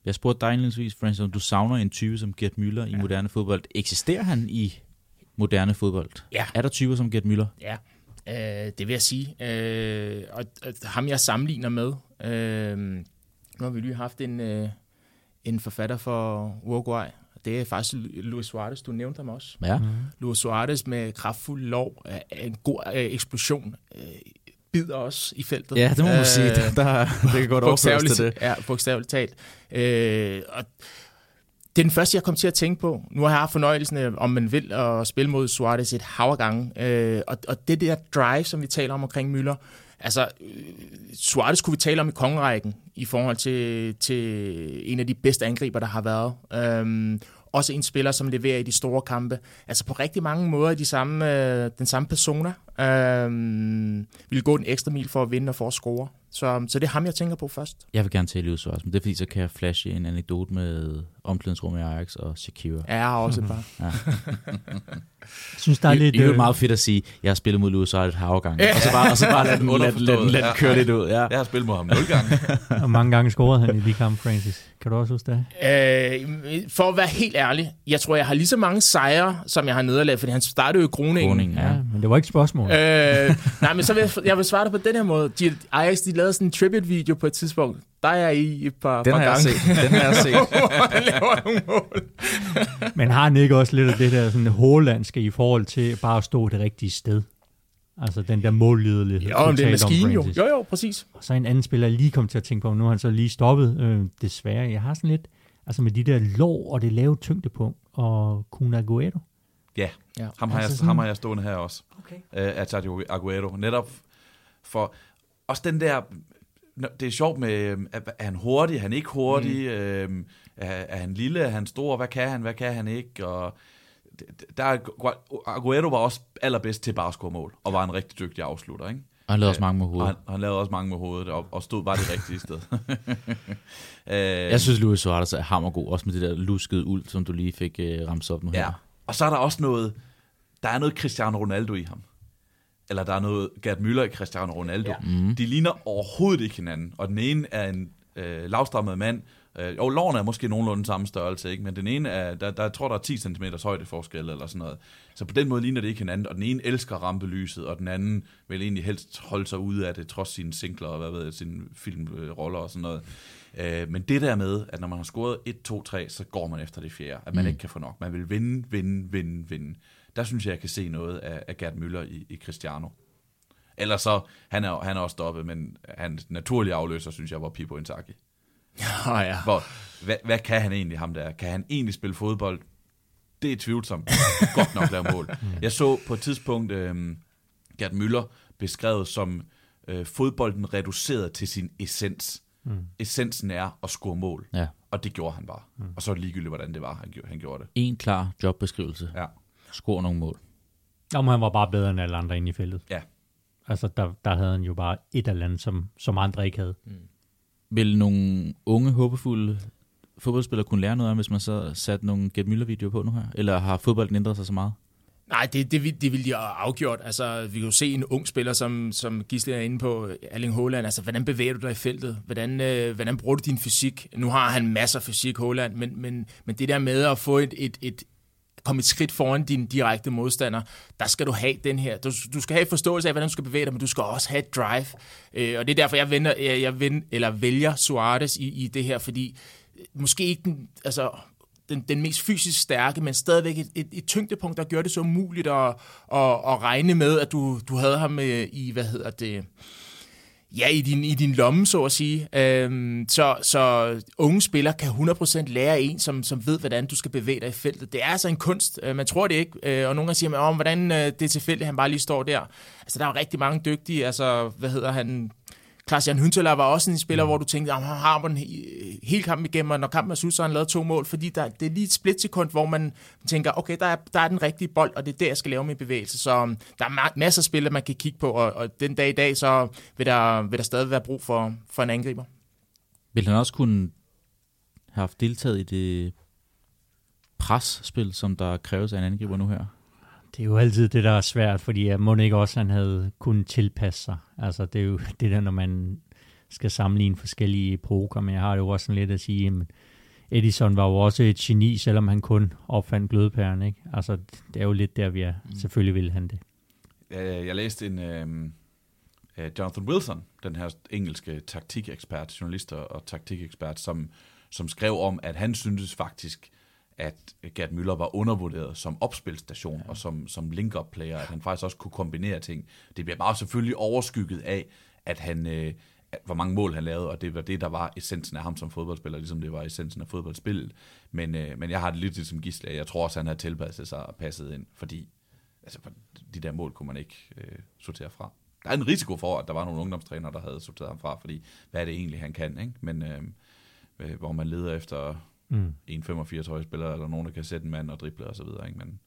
Jeg spurgte dig indledningsvis, Francis, om du savner en type som Gert Müller i moderne fodbold. Eksisterer han i moderne fodbold? Ja. Er der typer som Gert Müller? Ja, øh, det vil jeg sige. Øh, og, og ham jeg sammenligner med, øh, nu har vi lige haft en, øh, en forfatter for Uruguay. Det er faktisk Luis Suarez, du nævnte ham også. Ja. Luis Suarez med kraftfuld lov, en god øh, eksplosion, øh, bider også i feltet. Ja, det må man Øh, sige. Der, der, det kan godt overføres til det. Ja, bogstaveligt talt. Øh, og det er den første, jeg kom til at tænke på. Nu har jeg haft fornøjelsen, af, om man vil, at spille mod Suarez et hav af gange. Øh, og, og det der drive, som vi taler om omkring Müller, altså Suarez kunne vi tale om i kongerækken i forhold til, til en af de bedste angriber, der har været. Øhm, også en spiller, som leverer i de store kampe. Altså på rigtig mange måder de samme, øh, den samme persona. Øhm, vil gå en ekstra mil for at vinde og for at score. Så, så det er ham, jeg tænker på først. Jeg vil gerne tale Luis Suarez, men det er fordi, så kan jeg flashe en anekdote med omklædningsrummet i Ajax og Shakira. Ja, jeg har også et par. <laughs> Jeg synes, der er Det, lidt... det er jo øh, meget fedt at sige, jeg har spillet mod Luis Suarez et hav gange, og så bare, og så bare lade den, den- den- lade den køre lidt ud. Ja. Jeg har spillet mod ham nul gange. <laughs> Hvor mange gange scorede han i de kampe, Francis? Kan du også huske det? Øh, for at være helt ærlig, jeg tror, jeg har lige så mange sejre, som jeg har nederlag, fordi han startede jo i Groningen. Groningen, Ja, ja. men det var ikke et spørgsmål. Øh, nej, men så vil jeg, jeg vil svare dig på den her måde. De, Ajax, de lavede sådan en tribute-video på et tidspunkt. Der er jeg i et par, Den par har jeg gange. set. Den har jeg <laughs> set. han laver nogle mål. <laughs> Men har han ikke også lidt af det der sådan hollandske i forhold til bare at stå det rigtige sted? Altså den der mållidelighed. Jo, men det er maskine jo. Jo, jo, præcis. Og så en anden spiller, jeg lige kom til at tænke på, nu har han så lige stoppet, øh, desværre. Jeg har sådan lidt, altså med de der lår og det lave tyngdepunkt, og Kun Aguero. Ja, Ja. ham har, Altså jeg, sådan- ham har jeg stående her også. Okay. øh, af Sergio Aguero. Netop for også den der, det er sjovt med, øh, er, han hurtig, er han ikke hurtig, mm. øh, er, er han lille, er han stor, hvad kan han, hvad kan han ikke, og der er, Aguero var også allerbedst til bare at score mål, og var en rigtig dygtig afslutter, ikke? Og han lavede også mange med Og hovedet. han, han lavede også mange med hovedet, og, og stod bare det rigtige sted. <laughs> øh, Jeg synes, Luis Suarez er hammergod, også med det der luskede uld, som du lige fik øh, ramset op nu her. Og så er der også noget, der er noget Cristiano Ronaldo i ham. Eller der er noget Gerd Müller i Cristiano Ronaldo. Ja. Mm. De ligner overhovedet ikke hinanden, og den ene er en øh, lavstrammet mand. Øh, jo, lårene er måske nogenlunde samme størrelse, ikke? men den ene er, der, der jeg tror der er 10 cm højdeforskel eller sådan noget. Så på den måde ligner det ikke hinanden, og den ene elsker rampelyset, og den anden vil egentlig helst holde sig ude af det, trods sine singler og hvad ved jeg, sine filmroller og sådan noget. Øh, men det der med, at når man har scoret 1, 2, 3, så går man efter det fjerde, at man mm. ikke kan få nok. Man vil vinde, vinde, vinde, vinde. Der synes jeg, jeg kan se noget af, af Gerd Møller i, i Cristiano. Ellers så, han er, han er også stoppet, men hans naturlige afløser, synes jeg, var Pipo Inzaghi. Ja, <laughs> ja. Hvor, hvad, hvad kan han egentlig, ham der? Kan han egentlig spille fodbold? Det er tvivlsomt. Godt nok lave mål. <laughs> Jeg så på et tidspunkt øh, Gerd Møller beskrevet som øh, fodbolden reduceret til sin essens. Mm. Essensen er at score mål. Ja. Og det gjorde han bare. Mm. Og så er det ligegyldigt, hvordan det var, han, gjorde, han gjorde det. En klar jobbeskrivelse. Ja. Score nogle mål. Om han var bare bedre end alle andre inde i feltet. Ja. Altså, der, der havde han jo bare et eller andet, som, som andre ikke havde. Mm. Vil nogle unge, håbefulde fodboldspillere kunne lære noget af, hvis man så satte nogle Gerd Müller-videoer på nu her? Eller har fodbolden ændret sig så meget? Nej, det, det, det ville de have afgjort. Altså, vi kan jo se en ung spiller, som, som Gisle er inde på, Erling Haaland. Altså, hvordan bevæger du dig i feltet? Hvordan, øh, hvordan bruger du din fysik? Nu har han masser af fysik, Haaland, men, men, men det der med at få et, et, et komme et skridt foran din direkte modstander, der skal du have den her. Du, du skal have forståelse af, hvordan du skal bevæge dig, men du skal også have et drive. Øh, og det er derfor, jeg, vender, jeg, jeg vender, eller vælger Suarez i, i det her, fordi måske ikke den, altså, den, den mest fysisk stærke, men stadigvæk et, et, et tyngdepunkt, der gør det så umuligt at, at, at regne med, at du, du havde ham øh, i, hvad hedder det, ja, i din, i din lomme, så at sige. Øhm, så, så unge spillere kan 100% lære en, som, som ved, hvordan du skal bevæge dig i feltet. Det er altså en kunst. Øh, man tror det ikke. Øh, og nogle gange siger man, om, hvordan øh, det er tilfældigt, at han bare lige står der. Altså, der er jo rigtig mange dygtige, altså, hvad hedder han... Klaas-Jan Hünteler var også en spiller, mm. hvor du tænkte, at han har he- hele kampen igennem, og når kampen er slut, så har han lavet to mål, fordi der, det er lige et splitsekund, hvor man tænker, okay, der er, der er den rigtige bold, og det er der, jeg skal lave min bevægelse. Så um, der er ma- masser af spillere, man kan kigge på, og, og den dag i dag, så vil der, vil der stadig være brug for, for en angriber. Vil han også kunne have haft deltaget i det presspil, som der kræves af en angriber nu her? Det er jo altid det, der er svært, fordi jeg må ikke også, han havde kunnet tilpasse sig. Altså, det er jo <laughs> det der, når man skal sammenligne forskellige epoker, men jeg har jo også sådan lidt at sige, at Edison var jo også et geni, selvom han kun opfandt glødepæren, ikke? Altså, det er jo lidt der, vi er. Mm. Selvfølgelig ville han det. Jeg, læste en øh, øh, Jonathan Wilson, den her engelske taktikekspert, journalist og, og taktikekspert, som, som skrev om, at han syntes faktisk, at Gerd Müller var undervurderet som opspilstation ja. og som, som link-up player, at han faktisk også kunne kombinere ting. Det bliver bare selvfølgelig overskygget af, at han, øh, at, hvor mange mål han lavede, og det var det, der var essensen af ham som fodboldspiller, ligesom det var essensen af fodboldspillet. Men, øh, men jeg har det lidt ligesom Gisle, jeg tror også, han har tilpasset sig og passet ind, fordi altså, for de der mål kunne man ikke øh, sortere fra. Der er en risiko for, at der var nogle ungdomstrænere, der havde sorteret ham fra, fordi hvad er det egentlig, han kan, ikke? Men øh, øh, hvor man leder efter mm. en 85 høje spiller, eller nogen, der kan sætte en mand og drible og så videre, ikke? Men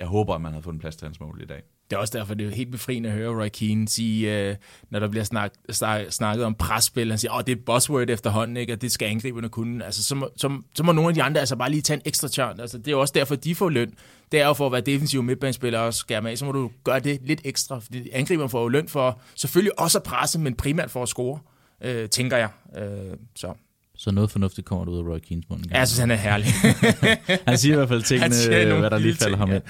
jeg håber, at man har fundet plads til hans mål i dag. Det er også derfor, det er helt befriende at høre Roy Keane sige, øh, når der bliver snak, snak, snakket om presspil, han siger, åh, oh, det er buzzword efterhånden, ikke? og det skal angriberne kunne. Altså, så, må, så, så må nogle af de andre altså bare lige tage en ekstra chance. Altså, det er også derfor, de får løn. Det er jo for at være defensiv midtbanespiller og skærme af, så må du gøre det lidt ekstra. Fordi angriberne får jo løn for selvfølgelig også at presse, men primært for at score, øh, tænker jeg. Øh, så. Så noget fornuftigt kommer der ud af Roy Keanes mund. Ja, jeg synes, han er herlig. <laughs> han siger i hvert fald tingene, hvad der lige falder ting, ham ja. ind.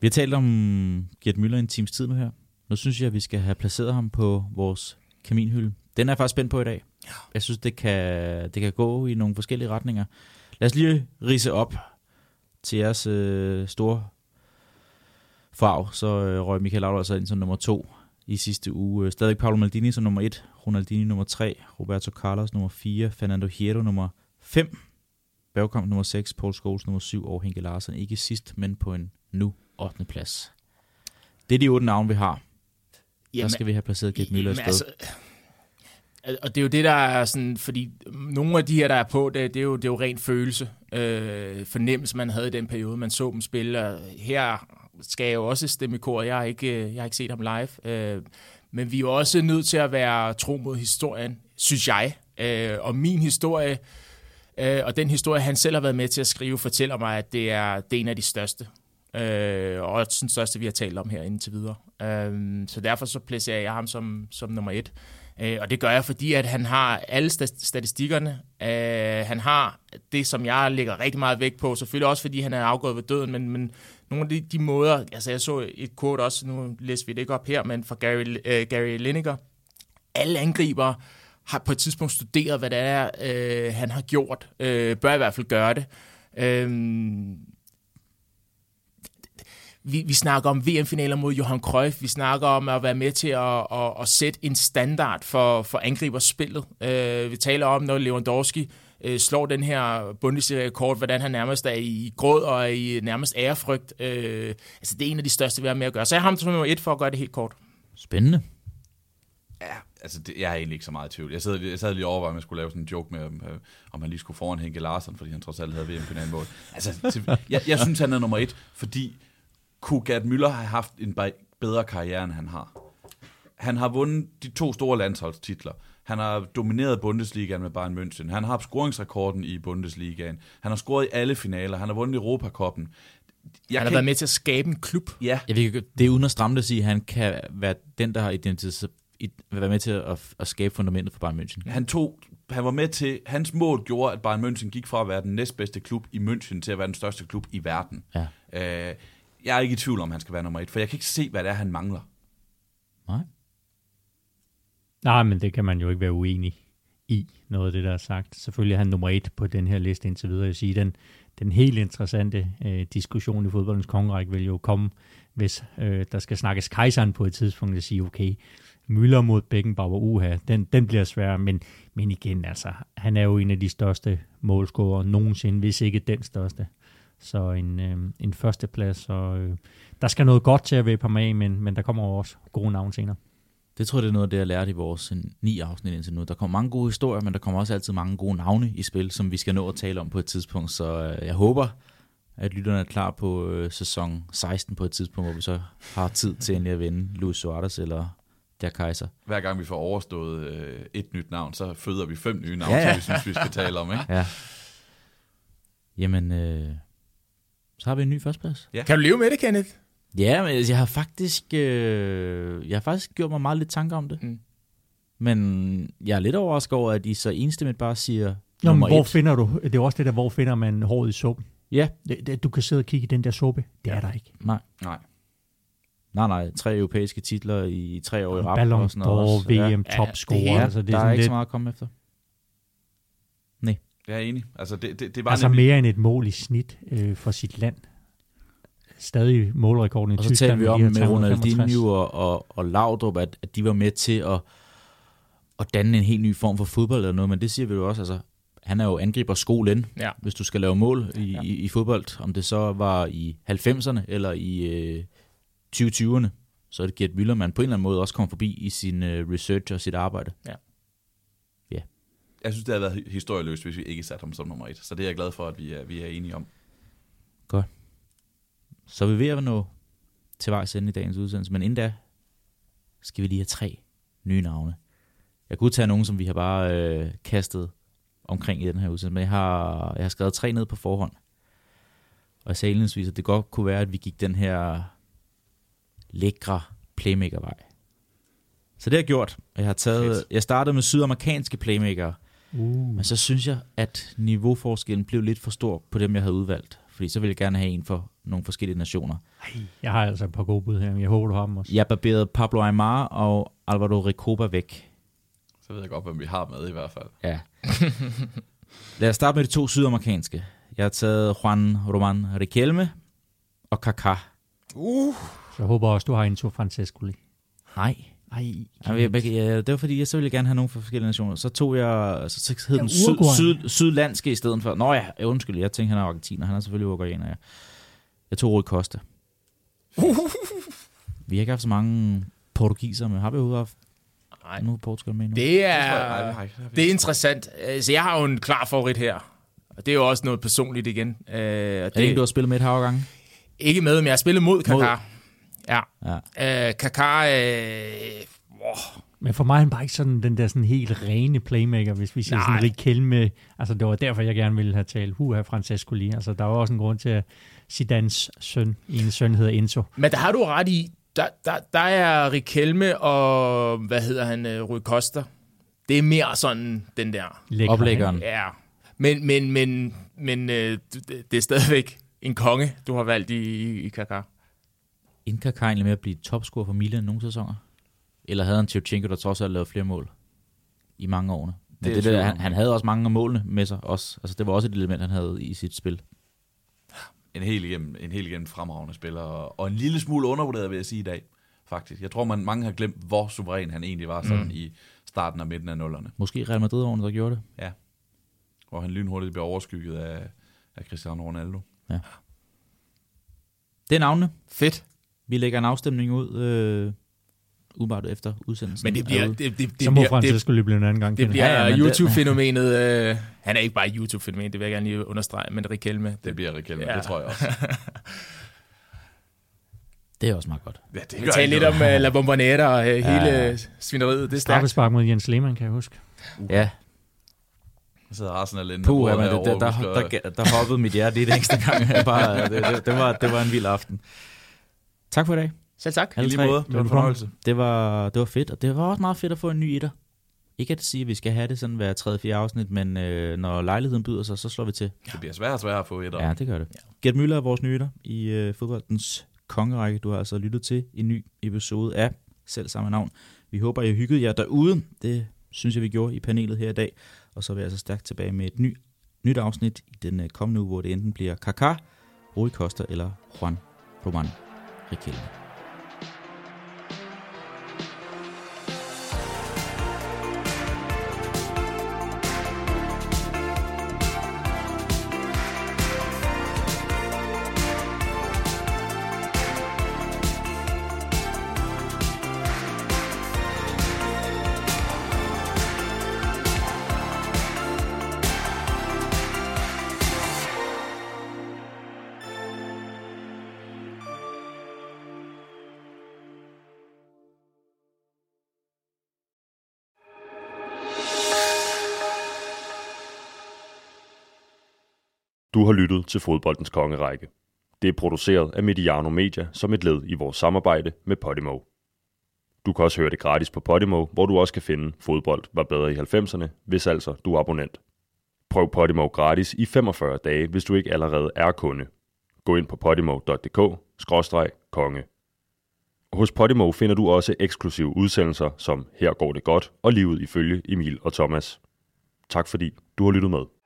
Vi har talt om Gert Müller en times tid nu her. Nu synes jeg, at vi skal have placeret ham på vores kaminhylde. Den er jeg faktisk spændt på i dag. Jeg synes, det kan, det kan gå i nogle forskellige retninger. Lad os lige rise op til jeres øh, store farv. Så øh, røg Michael Laudrup altså ind som nummer to i sidste uge. Øh, Stadig Paolo Maldini som nummer et, Ronaldini nummer tre, Roberto Carlos nummer fire, Fernando Hierro nummer fem, Bergkamp nummer 6, Paul Scholes nummer 7 og Henke Larsen ikke sidst, men på en nu 8. plads. Det er de otte navne, vi har. Der skal vi have placeret Gert Müller et Jamen, sted. altså, og det er jo det, der er sådan, fordi nogle af de her, der er på, det, det, er, jo, det er jo ren følelse, øh, fornemmelse, man havde i den periode, man så dem spille. Og her skal jeg jo også stemme i kor, jeg har ikke, øh, jeg har ikke set ham live. Øh, men vi er jo også nødt til at være tro mod historien, synes jeg. Øh, og min historie, øh, og den historie, han selv har været med til at skrive, fortæller mig, at det er, det er en af de største. Øh, og også den største, vi har talt om her indtil videre. Øh, så derfor så placerer jeg ham som, som nummer et. Øh, og det gør jeg, fordi at han har alle statistikkerne. Øh, han har det, som jeg lægger rigtig meget vægt på. Selvfølgelig også, fordi han er afgået ved døden, men, men nogle af de, de måder... Altså, jeg så et quote også, nu læser vi det ikke op her, men fra Gary, øh, Gary Lineker. Alle angriber har på et tidspunkt studeret, hvad det er, øh, han har gjort. Øh, bør i hvert fald gøre det. Øh, vi, vi snakker om VM-finaler mod Johan Cruyff. Vi snakker om at være med til at, at, at sætte en standard for, for angriberspillet. Uh, vi taler om, når Lewandowski uh, slår den her Bundesliga-rekord, hvordan han nærmest er i gråd og i nærmest ærefrygt. Uh, altså, det er en af de største, vi har med at gøre. Så jeg har ham som nummer et for at gøre det helt kort. Spændende. Ja, altså det, jeg er egentlig ikke så meget i tvivl. Jeg sad, jeg sad lige over, om jeg skulle lave sådan en joke med, om, om han lige skulle foran Henke Larsen, fordi han trods alt havde VM-finalen mål. Altså, jeg, jeg synes, han er nummer et, fordi kunne Gerd Müller have haft en bedre karriere, end han har. Han har vundet de to store landsholdstitler. Han har domineret Bundesligaen med Bayern München. Han har scoringsrekorden i Bundesligaen. Han har scoret i alle finaler. Han har vundet Europakoppen. Jeg han har kan... været med til at skabe en klub. Ja. Jeg vil, det er uden at stramme det at sige, at han kan være den, der har identitet, være med til at, at skabe fundamentet for Bayern München. Han tog, han var med til, hans mål gjorde, at Bayern München gik fra at være den næstbedste klub i München til at være den største klub i verden. Ja. Øh, jeg er ikke i tvivl om, han skal være nummer et, for jeg kan ikke se, hvad det er, han mangler. Nej. Men det kan man jo ikke være uenig i, noget af det, der er sagt. Selvfølgelig er han nummer et på den her liste indtil videre. Jeg siger, den, den helt interessante øh, diskussion i fodboldens kongerække vil jo komme, hvis øh, der skal snakkes kejseren på et tidspunkt, og sige, okay, Müller mod Beckenbauer, uha, den, den bliver svær, men, men igen, altså, han er jo en af de største målscorer nogensinde, hvis ikke den største. Så en, øh, en førsteplads, og øh, der skal noget godt til at væbe ham af, men, men der kommer også gode navne senere. Det tror jeg, det er noget af det, jeg lærte i vores ni afsnit indtil nu. Der kommer mange gode historier, men der kommer også altid mange gode navne i spil, som vi skal nå at tale om på et tidspunkt. Så øh, jeg håber, at lytterne er klar på øh, sæson 16 på et tidspunkt, hvor vi så har tid til endelig at vinde Luis Suarez eller der Kaiser. Hver gang vi får overstået øh, et nyt navn, så føder vi fem nye navne, ja, ja. som vi synes, vi skal tale om. Ikke? Ja. Jamen, øh, så har vi en ny førsteplads. Ja. Kan du leve med det, Kenneth? Ja, men jeg har faktisk, øh, jeg har faktisk gjort mig meget lidt tanker om det. Mm. Men jeg er lidt overrasket over, at I så enstemmigt bare siger Nå, men hvor et. finder du, det er også det der, hvor finder man håret i suppen? Ja. Det, det, du kan sidde og kigge i den der suppe. Det ja. er der ikke. Nej. Nej. Nej, nej. Tre europæiske titler i tre år i rap. Ballon og sådan noget. Ballon VM, ja. topscorer. Ja, altså, det er der er ikke lidt... så meget at komme efter. Nej. Jeg er enig. Altså, det, det, det var altså nemlig... mere end et mål i snit øh, for sit land. Stadig målrekorden i Tyskland. Og så taler vi om med Ronaldinho og, og, og Laudrup, at, at de var med til at, at danne en helt ny form for fodbold eller noget, men det siger vi jo også, altså, han er jo angriber skolen, ja. hvis du skal lave mål i, ja. i, i fodbold, om det så var i 90'erne eller i øh, 2020'erne, så er det Gert Müller, man på en eller anden måde også kommer forbi i sin øh, research og sit arbejde. Ja jeg synes, det havde været historieløst, hvis vi ikke satte ham som nummer et. Så det er jeg glad for, at vi er, vi er enige om. Så vi er ved at nå til vejs ende i dagens udsendelse, men inden da skal vi lige have tre nye navne. Jeg kunne tage nogen, som vi har bare øh, kastet omkring i den her udsendelse, men jeg har, jeg har skrevet tre ned på forhånd. Og jeg sagde indledningsvis, at det godt kunne være, at vi gik den her lækre playmaker-vej. Så det har jeg gjort. Jeg har taget, Fedt. jeg startede med sydamerikanske playmaker, Uh. Men så synes jeg, at niveauforskellen blev lidt for stor på dem, jeg havde udvalgt. Fordi så ville jeg gerne have en for nogle forskellige nationer. Ej, jeg har altså et par gode bud her, men jeg håber, du har dem også. Jeg barberede Pablo Aymar og Alvaro Recoba væk. Så ved jeg godt, hvem vi har med i hvert fald. Ja. Lad os starte med de to sydamerikanske. Jeg har taget Juan Roman Riquelme og Kaká. Uh. Så jeg håber også, du har en to Francescoli. Nej. Ej, jeg, ja, det var fordi, jeg så ville gerne have nogle forskellige nationer. Så tog jeg, så, så hed ja, den syd, syd, sydlandske i stedet for. Nå ja, undskyld, jeg tænkte, han er argentiner. Han er selvfølgelig uruguayaner, ja. Jeg tog Rui Costa. <laughs> vi har ikke haft så mange portugiser, men har vi jo haft Nej. Nu Portugal med nu. Det er, det, er interessant. Så altså, jeg har jo en klar favorit her. Og det er jo også noget personligt igen. Uh, er det, det ikke, du har spillet med et hav gange? Ikke med, men jeg har spillet mod Kaká. Ja. ja. Øh, Kaká, øh, oh. Men for mig er han bare ikke sådan den der sådan helt rene playmaker, hvis vi siger Nej. sådan Rik med, altså det var derfor, jeg gerne ville have talt Huha Francesco lige. Altså der var også en grund til, at Zidans søn, en søn hedder Enzo. Men der har du ret i, Der, der, der er Rikelme og, hvad hedder han, øh, Rui Costa. Det er mere sådan den der. Lækker, Oplæggeren. Ja. Men, men, men, men øh, det det er stadigvæk en konge, du har valgt i, i Kaká. Indkar kan egentlig med at blive topscorer for Milan nogle sæsoner? Eller havde han Tjevchenko, der trods alt lavet flere mål i mange år? Men Det er det, der, han, han havde også mange af målene med sig. Også. Altså, det var også et element, han havde i sit spil. En helt igennem, en helt igennem fremragende spiller, og, og en lille smule undervurderet, vil jeg sige i dag, faktisk. Jeg tror, man mange har glemt, hvor suveræn han egentlig var sådan mm. i starten og midten af nullerne, Måske Real Madrid-årene, der gjorde det. hvor han lynhurtigt blev overskygget af, af Cristiano Ronaldo. Det er navnene. Fedt. Vi lægger en afstemning ud, øh, umiddelbart efter udsendelsen. Men det er bliver, det, det, det, Så må det, Francisco lige blive en anden gang. det bliver Ja, ja, men det- YouTube-fænomenet. Øh, han er ikke bare YouTube-fænomen, det vil jeg gerne lige understrege, men Rikelme. Det bliver Riquelme, Ja. det tror jeg også. det er også meget godt. Ja, det vi taler lidt om uh, La Bombonera og uh, hele Ja. ja. svineriet. Det er stærkt. Straffespark mod Jens Lehmann, kan jeg huske. Ja, Så sidder Arsenal inde Puh, og ja, men bordet det, der, der, der, der, der hoppede mit hjerte lige den <laughs> ekstra gang. Jeg Bare, det, det, det, var, det var en vild aften. Tak for i dag. Selv tak. I alle lige tre. måde, det var en fornøjelse. Det var, det var fedt, og det var også meget fedt at få en ny etter. Ikke at sige, at vi skal have det sådan hver tredje, fjerde afsnit, men øh, når lejligheden byder sig, så slår vi til. Det bliver svært og svært at få et Ja, det gør det. Gert Møller er vores nye etter i øh, fodboldens kongerække. Du har altså lyttet til en ny episode af selv samme navn. Vi håber, I har hygget jer derude. Det synes jeg, vi gjorde i panelet her i dag. Og så er vi altså stærkt tilbage med et ny, nyt afsnit i den øh, kommende uge, hvor det enten bliver Kaká, Rui Costa eller Juan Roman Riquelme. Har lyttet til fodboldens kongerække. Det er produceret af Mediano Media som et led i vores samarbejde med Podimo. Du kan også høre det gratis på Podimo, hvor du også kan finde Fodbold var bedre i 90'erne, hvis altså du er abonnent. Prøv Podimo gratis i 45 dage, hvis du ikke allerede er kunde. Gå ind på podimo.dk-konge. Hos Podimo finder du også eksklusive udsendelser som Her går det godt og livet ifølge Emil og Thomas. Tak fordi du har lyttet med.